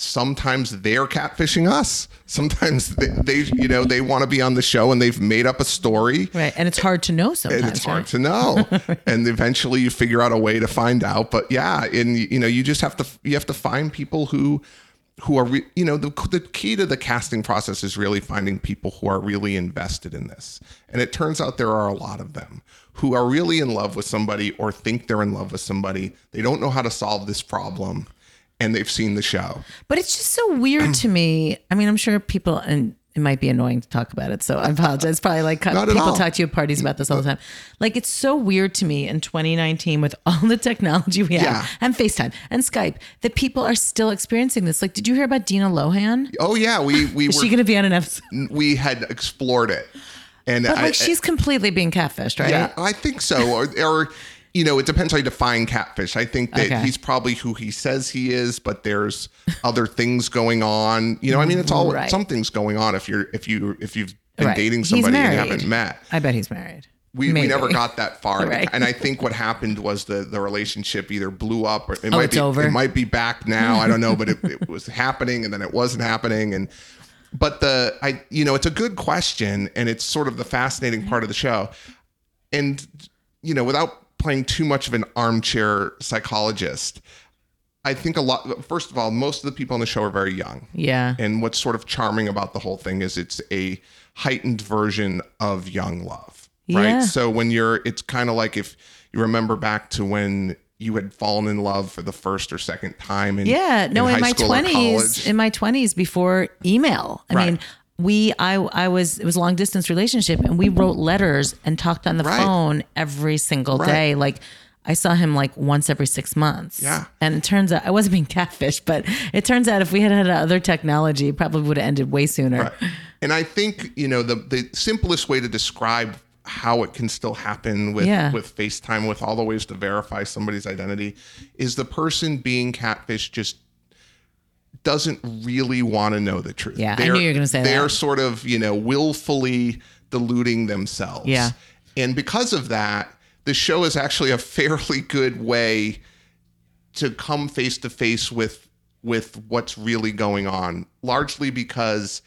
sometimes they're catfishing us. Sometimes they, they you know, they want to be on the show and they've made up a story. Right. And it's hard to know sometimes. And it's hard right? to know. and eventually you figure out a way to find out. But yeah, and you know, you just have to you have to find people who who are re- you know the the key to the casting process is really finding people who are really invested in this. And it turns out there are a lot of them who are really in love with somebody or think they're in love with somebody. They don't know how to solve this problem and they've seen the show. But it's just so weird to me. I mean, I'm sure people, and it might be annoying to talk about it. So I apologize. Probably like Not people all. talk to you at parties about this all the time. Like it's so weird to me in 2019 with all the technology we have Yeah. and FaceTime and Skype that people are still experiencing this. Like, did you hear about Dina Lohan? Oh yeah, we we Is were she going to be on an episode? we had explored it. And But I, like, she's completely being catfished, right? Yeah, I think so. Or, or you know, it depends how you define catfish. I think that Okay. he's probably who he says he is, but there's other things going on. You know, I mean, it's all Right. something's going on if you're if you if you've been Right. dating somebody and you haven't met. I bet he's married. We, we never got that far, Right. and I think what happened was the the relationship either blew up or it Oh, might be over? it might be back now. I don't know, but it, it was happening and then it wasn't happening, and but the I you know it's a good question and it's sort of the fascinating part of the show, and you know without playing too much of an armchair psychologist, I think a lot. First of all, most of the people on the show are very young. Yeah. And what's sort of charming about the whole thing is it's a heightened version of young love, right? Yeah. So when you're, it's kind of like if you remember back to when you had fallen in love for the first or second time. In, Yeah, no, in, high my twenties, in my twenties before email. I Right. mean, we, I, I was, it was a long distance relationship, and we wrote letters and talked on the Right. phone every single Right. day. Like, I saw him like once every six months. Yeah. and it turns out I wasn't being catfished, but it turns out if we had had other technology, it probably would have ended way sooner. Right. And I think, you know, the the simplest way to describe how it can still happen with Yeah. with FaceTime with all the ways to verify somebody's identity is the person being catfish just doesn't really want to know the truth. Yeah, I knew you were gonna say that. They're that. sort of, you know, willfully deluding themselves. Yeah. And because of that, the show is actually a fairly good way to come face to face with with what's really going on largely because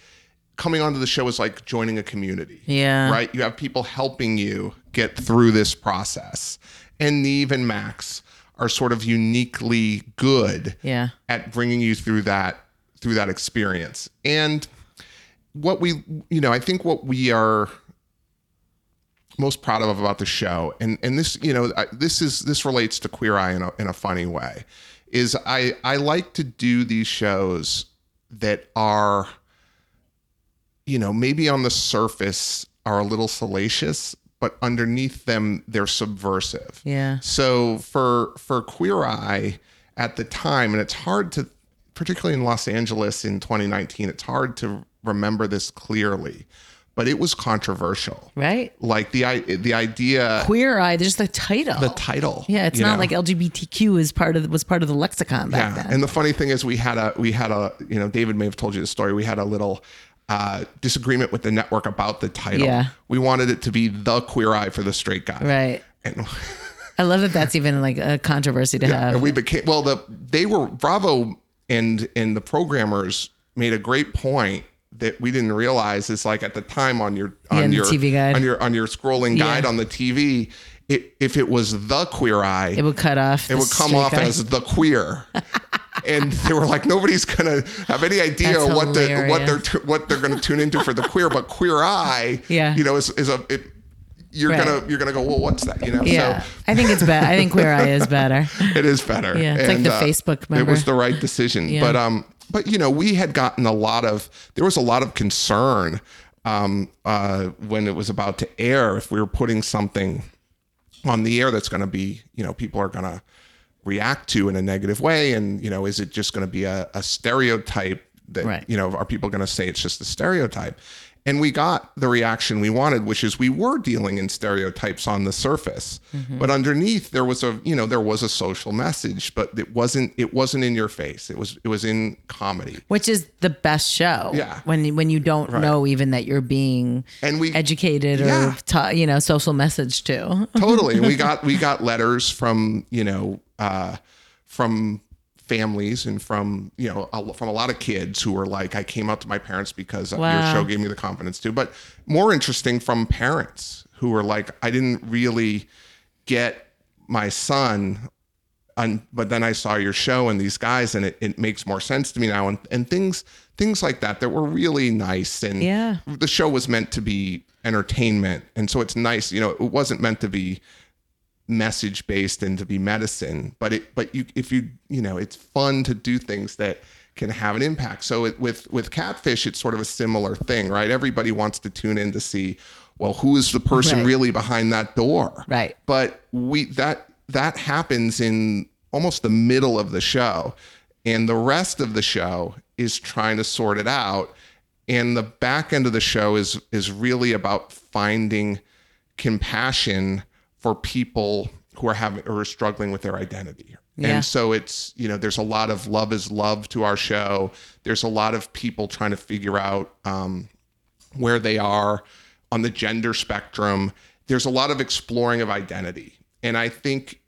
coming onto the show is like joining a community Yeah. right you have people helping you get through this process and Nev and max are sort of uniquely good Yeah. at bringing you through that through that experience and what we you know i think what we are most proud of about the show and and this you know I, this is this relates to queer eye in a, in a funny way is i i like to do these shows that are you know maybe on the surface are a little salacious but underneath them they're subversive Yeah. so for for Queer Eye at the time, and it's hard to, particularly in Los Angeles in 2019, it's hard to remember this clearly, but it was controversial. Right. Like the the idea, Queer Eye, just the title. the title. yeah, it's not know? like LGBTQ is part of was part of the lexicon back yeah. then. And the funny thing is, we had a we had a you know David may have told you the story. We had a little. Uh, disagreement with the network about the title. Yeah. We wanted it to be the queer eye for the straight guy. right. And I love that that's even like a controversy to have. and we became well the they were bravo and and the programmers made a great point that we didn't realize is like at the time on your on the your TV guide. on your on your scrolling guide Yeah. on the TV it, if it was the queer eye it it, would cut off. It would come off guy. as the queer and they were like nobody's gonna have any idea That's what the what they're hilarious. what they're gonna tune into for the queer but queer eye Yeah. you know is, is a it, you're Right. gonna you're gonna go well what's that you know Yeah, so I think it's better. I think Queer Eye is better. it is better. Yeah, it's like the Facebook, It was the right decision. Yeah. But um, but you know, we had gotten a lot of there was a lot of concern um uh when it was about to air if we were putting something on the air that's going to be you know people are going to react to in a negative way and you know is it just going to be a, a stereotype that Right. you know are people going to say it's just a stereotype and we got the reaction we wanted which is we were dealing in stereotypes on the surface Mm-hmm. but underneath there was a you know there was a social message but it wasn't it wasn't in your face it was it was in comedy Which is the best show. Yeah. When when you don't know even that you're being and we educated or Yeah. ta- you know social message too. totally. We got we got letters from you know uh, from families and from you know a, from a lot of kids who were like I came out to my parents because your show gave me the confidence to. But more interesting from parents who were like I didn't really get my son and but then I saw your show and these guys and it, it makes more sense to me now. And, and things things like that that were really nice. And Yeah. the show was meant to be entertainment. And so it's nice you know it wasn't meant to be message based and to be medicine but it but you if you you know it's fun to do things that can have an impact so it, with with catfish it's sort of a similar thing right everybody wants to tune in to see well who is the person Right. really behind that door Right. but we that that happens in almost the middle of the show and the rest of the show is trying to sort it out and the back end of the show is is really about finding compassion for people who are having or are struggling with their identity Yeah. and so it's you know there's a lot of love is love to our show there's a lot of people trying to figure out um, where they are on the gender spectrum. There's a lot of exploring of identity. And I think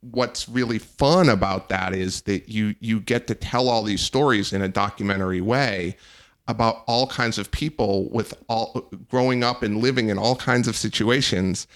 what's really fun about that is that you you get to tell all these stories in a documentary way about all kinds of people with all growing up and living in all kinds of situations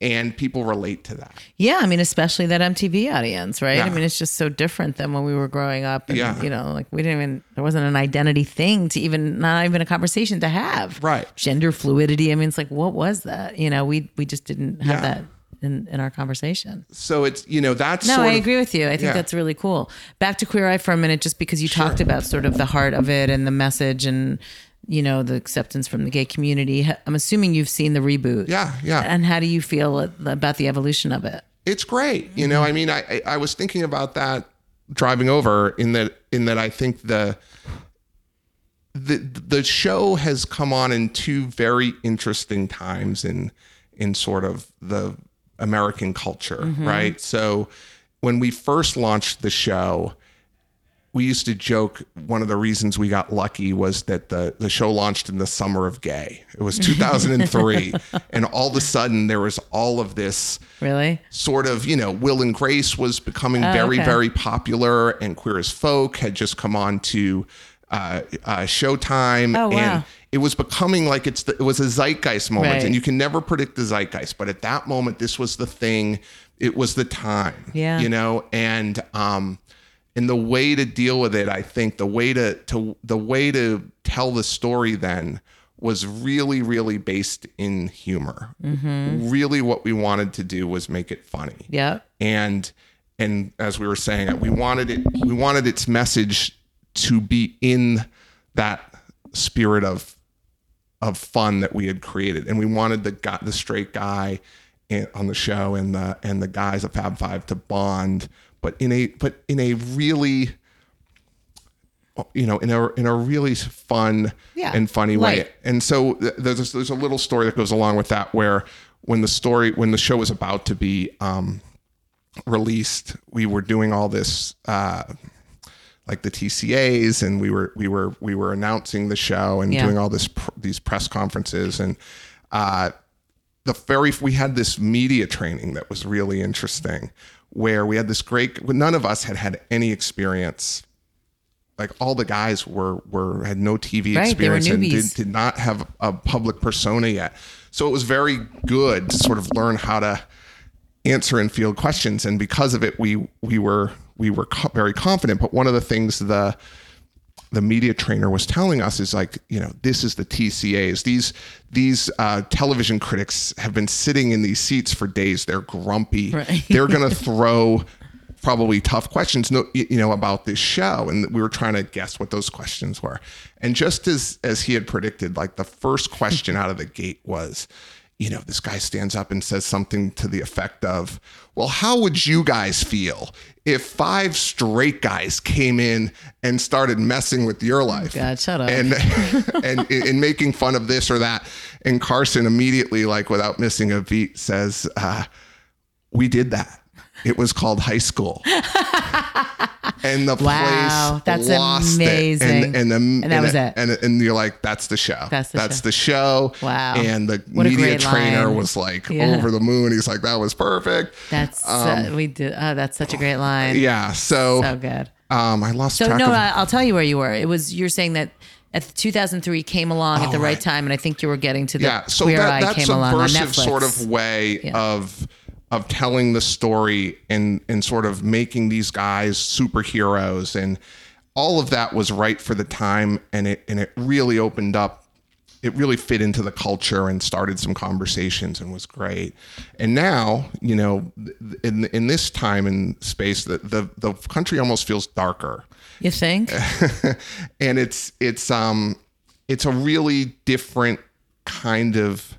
and people relate to that. Yeah, I mean, especially that MTV audience, right? I mean, it's just so different than when we were growing up. And, Yeah. You know, like we didn't even, there wasn't an identity thing to even, not even a conversation to have. Right. Gender fluidity. I mean, it's like, what was that? You know, we, we just didn't have Yeah. that in, in our conversation. So it's you know that's No, I of, agree with you. I think Yeah. that's really cool. Back to Queer Eye for a minute, just because you talked about sort of the heart of it and the message and, you know, the acceptance from the gay community. I'm assuming you've seen the reboot. Yeah, yeah. And how do you feel about the evolution of it? it's great you know i mean I, I was thinking about that driving over in that in that i think the the the show has come on in two very interesting times in in sort of the american culture mm-hmm. right so when we first launched the show we used to joke one of the reasons we got lucky was that the, the show launched in the summer of gay. It was 2003. and all of a sudden, there was all of this Really? sort of, you know, Will and Grace was becoming very, Oh, okay. very popular, and Queer as Folk had just come on to uh, uh, Showtime, Oh, wow. and it was becoming like it's the, it was a zeitgeist moment, Right. and you can never predict the zeitgeist, but at that moment, this was the thing. It was the time, Yeah. you know, and um, and the way to deal with it, I think the way to to the way to tell the story then was really, really based in humor. Mm-hmm. Really, what we wanted to do was make it funny Yeah. and and as we were saying we wanted it we wanted its message to be in that spirit of of fun that we had created and we wanted the guy the straight guy in, on the show and the and the guys of Fab 5 to bond but in a but in a really you know in a in a really fun Yeah, and funny way and so th- there's there's a little story that goes along with that where when the story when the show was about to be um released we were doing all this uh like the TCAs and we were we were we were announcing the show and Yeah. doing all this pr- these press conferences and uh the very we had this media training that was really interesting where we had this great none of us had had any experience. Like all the guys were were had no TV Right, experience and did, did not have a public persona yet. So it was very good to sort of learn how to answer and field questions. And because of it we we were we were co- very confident. But one of the things the the media trainer was telling us is like you know this is the TCAs these these uh, television critics have been sitting in these seats for days. They're grumpy. Right. they're gonna throw probably tough questions no you know about this show. And we were trying to guess what those questions were. And just as as he had predicted like the first question out of the gate was you know this guy stands up and says something to the effect of well how would you guys feel if five straight guys came in and started messing with your life God, shut up. and and in making fun of this or that and carson immediately like without missing a beat says uh, we did that it was called high school and the Wow, place that's lost amazing. it. And, and, the, and, that was it. And, and you're like, that's the show. That's the show. the show. Wow. And the What media trainer line. was like Yeah. over the moon. He's like, that was perfect. That's uh, we did. Oh, that's such a great line. Yeah. So, So good. um, I lost So track no, of. I'll tell you where you were. It was you're saying that at 2003 came along at the right, right. time, and I think you were getting to the yeah so that, that came along on subversive sort of way of of telling the story and and sort of making these guys superheroes and all of that was right for the time and it and it really opened up it really fit into the culture and started some conversations and was great. And now, you know, in in this time and space, the the, the country almost feels darker You think? and it's it's um it's a really different kind of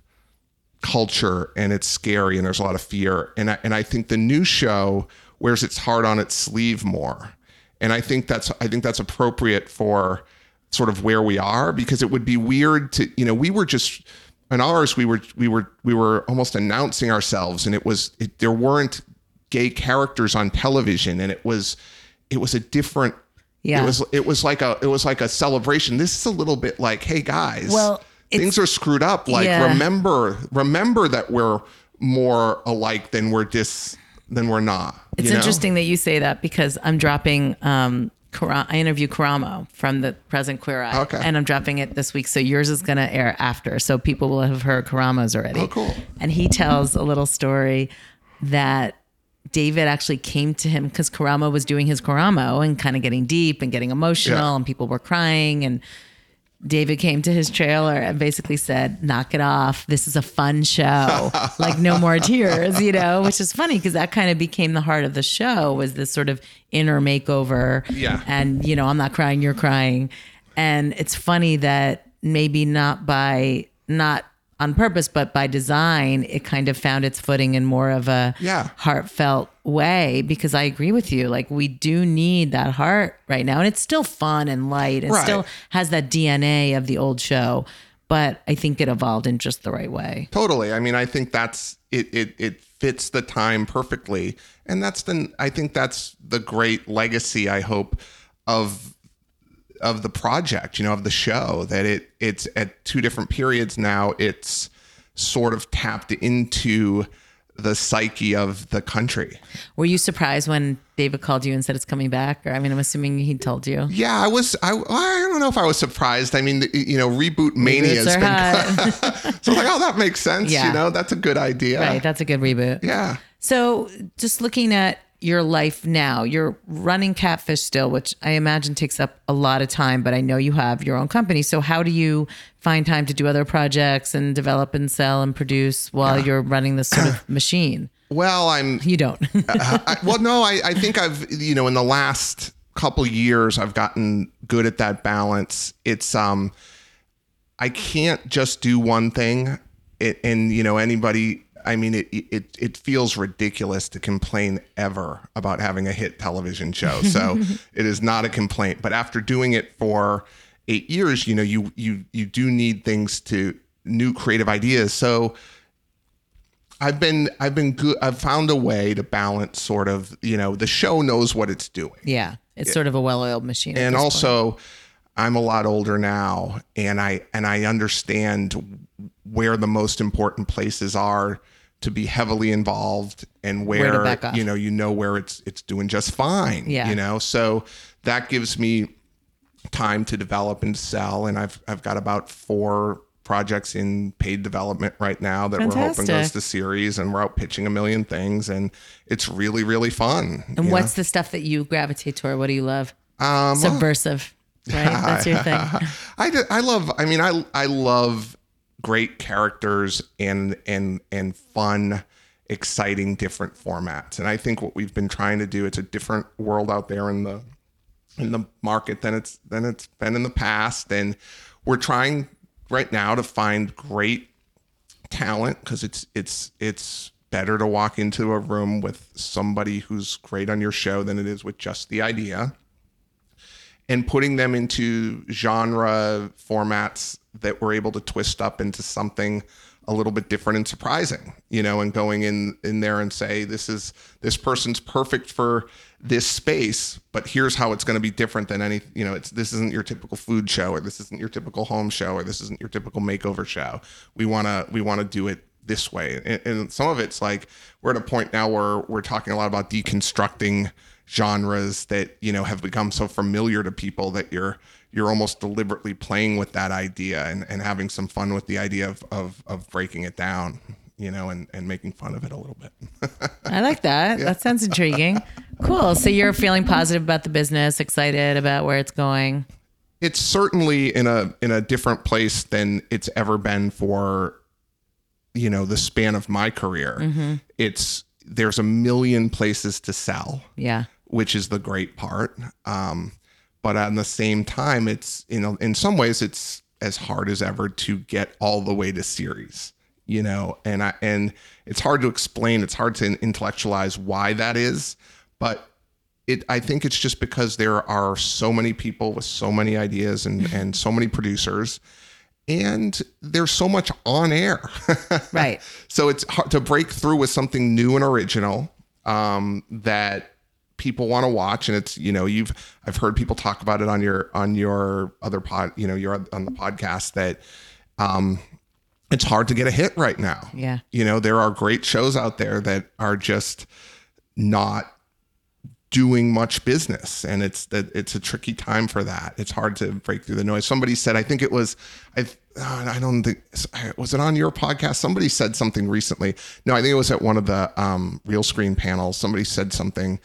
culture and it's scary and there's a lot of fear. And I, and I think the new show wears its heart on its sleeve more. And I think that's I think that's appropriate for sort of where we are because it would be weird to you know we were just in ours we were we were we were almost announcing ourselves and it was it, there weren't gay characters on television and it was it was a different Yeah. it was it was like a it was like a celebration. This is a little bit like hey guys Well, it's- things are screwed up like Yeah. remember remember that we're more alike than we're dis than we're not It's know? interesting that you say that because I'm dropping. Um, I interview Karamo from the present Queer Eye, Okay. and I'm dropping it this week. So yours is going to air after, so people will have heard Karamo's already. Oh, cool. And he tells a little story that David actually came to him because Karamo was doing his Karamo and kind of getting deep and getting emotional, Yeah. and people were crying and. David came to his trailer and basically said, "Knock it off. This is a fun show. like no more tears, you know." Which is funny because that kind of became the heart of the show was this sort of inner makeover. Yeah. And you know, I'm not crying, you're crying, and it's funny that maybe not by not on purpose, but by design, it kind of found its footing in more of a Yeah. heartfelt way. Because I agree with you, like we do need that heart right now, and it's still fun and light, and Right. still has that DNA of the old show. But I think it evolved in just the right way. Totally. I mean, I think that's it. It it fits the time perfectly, and that's the. I think that's the great legacy. I hope of of the project. You know, of the show that it it's at two different periods now. It's sort of tapped into the psyche of the country. Were you surprised when David called you and said it's coming back? Or I mean, I'm assuming he told you. Yeah, I was. I, I don't know if I was surprised. I mean, you know, reboot mania has been. so I was like, oh, that makes sense. Yeah. You know, that's a good idea. right, that's a good reboot. Yeah. So, just looking at your life now, you're running Catfish still, which I imagine takes up a lot of time, but I know you have your own company. So, how do you find time to do other projects and develop and sell and produce while you're running this sort of machine? Well, I'm You don't. I, well, no, I, I think I've, you know, in the last couple years, I've gotten good at that balance. It's, um, I can't just do one thing. It, and, you know, anybody, I mean, it, it, it feels ridiculous to complain ever about having a hit television show. So it is not a complaint. But after doing it for eight years, you know, you, you, you do need things to new creative ideas. So, I've been I've been good I've found a way to balance sort of, you know, the show knows what it's doing. yeah, it's sort of a well-oiled machine. And this point. also I'm a lot older now and I and I understand where the most important places are to be heavily involved and Where where, you know you know where it's it's doing just fine Yeah. you know so that gives me time to develop and sell and I've I've got about four projects in paid development right now that we're hoping goes to series and we're out pitching a million things and it's really really fun And what's the stuff that you gravitate toward? What do you love? um Subversive, right? That's your thing. I, I love I mean I I love great characters and and and fun exciting different formats. And I think what we've been trying to do it's a different world out there in the in the market than it's than it's been in the past. And we're trying right now to find great talent because it's it's it's better to walk into a room with somebody who's great on your show than it is with just the idea. And putting them into genre formats that we're able to twist up into something a little bit different and surprising, you know, and going in in there and say this is this person's perfect for this space, but here's how it's going to be different than any, you know, it's this isn't your typical food show or this isn't your typical home show or this isn't your typical makeover show. We want to we want to do it this way. And, and some of it's like we're at a point now where we're talking a lot about deconstructing genres that, you know, have become so familiar to people that you're you're almost deliberately playing with that idea and, and having some fun with the idea of, of, of breaking it down you know, and, and making fun of it a little bit. I like that. Yeah. That sounds intriguing. Cool. So you're feeling positive about the business, excited about where it's going. It's certainly in a in a different place than it's ever been for you know, the span of my career. Mm-hmm. It's there's a million places to sell. Yeah. Which is the great part. Um, but at the same time, it's you know, in some ways it's as hard as ever to get all the way to series you know? And i and it's hard to explain it's hard to intellectualize why that is but it i think it's just because there are so many people with so many ideas and and so many producers and there's so much on air. Right. So it's hard to break through with something new and original um, that people want to watch and it's you know you've i've heard people talk about it on your on your other pod you know you're on the podcast that um it's hard to get a hit right now. Yeah. You know, there are great shows out there that are just not doing much business and it's that it's a tricky time for that. It's hard to break through the noise. Somebody said I think it was I I don't think was it on your podcast somebody said something recently. No, I think it was at one of the um, Realscreen panels. Somebody said something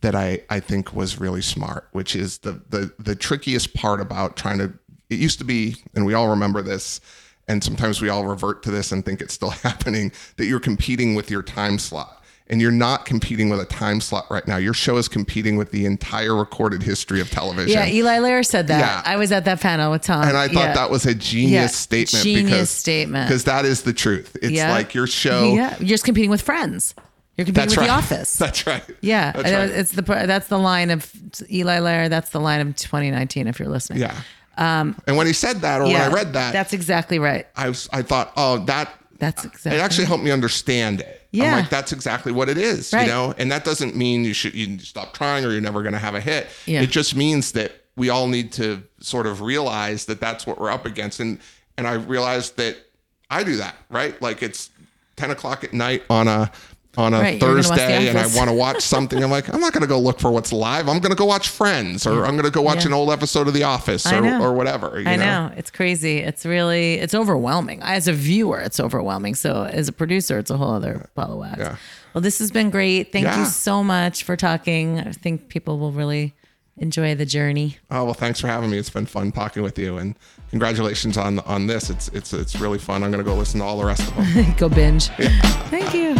that I I think was really smart, which is the the the trickiest part about trying to it used to be and we all remember this and sometimes we all revert to this and think it's still happening that you're competing with your time slot and you're not competing with a time slot right now. Your show is competing with the entire recorded history of television. Yeah, Eli Lehrer said that. Yeah. I was at that panel with Tom. And I thought yeah. that was a genius yeah. statement. Genius because, statement. Because that is the truth. It's like your show. Yeah, you're just competing with friends. You're competing that's with right. The Office. That's right. Yeah, that's right. it's the that's the line of Eli Lehrer. That's the line of 2019. If you're listening. Yeah. Um, and when he said that, or yeah, when I read that, that's exactly right. I was, I thought, oh, that that's exactly. It actually helped me understand it. Yeah, I'm like that's exactly what it is, right. you know. And that doesn't mean you should you stop trying or you're never going to have a hit. Yeah. It just means that we all need to sort of realize that that's what we're up against. And and I realized that I do that, right? Like it's 10 o'clock at night on a on a right, Thursday and I want to watch something, I'm like, I'm not going to go look for what's live. I'm going to go watch Friends or I'm going to go watch yeah. an old episode of The Office or, or whatever. I know? know. It's crazy. It's really, it's overwhelming. As a viewer, it's overwhelming. So as a producer, it's a whole other ball of wax. Yeah. Well, this has been great. Thank yeah. you so much for talking. I think people will really enjoy the journey. Oh, well, thanks for having me. It's been fun talking with you and congratulations on on this. It's it's it's really fun. I'm going to go listen to all the rest of them. go binge. Yeah. Thank you.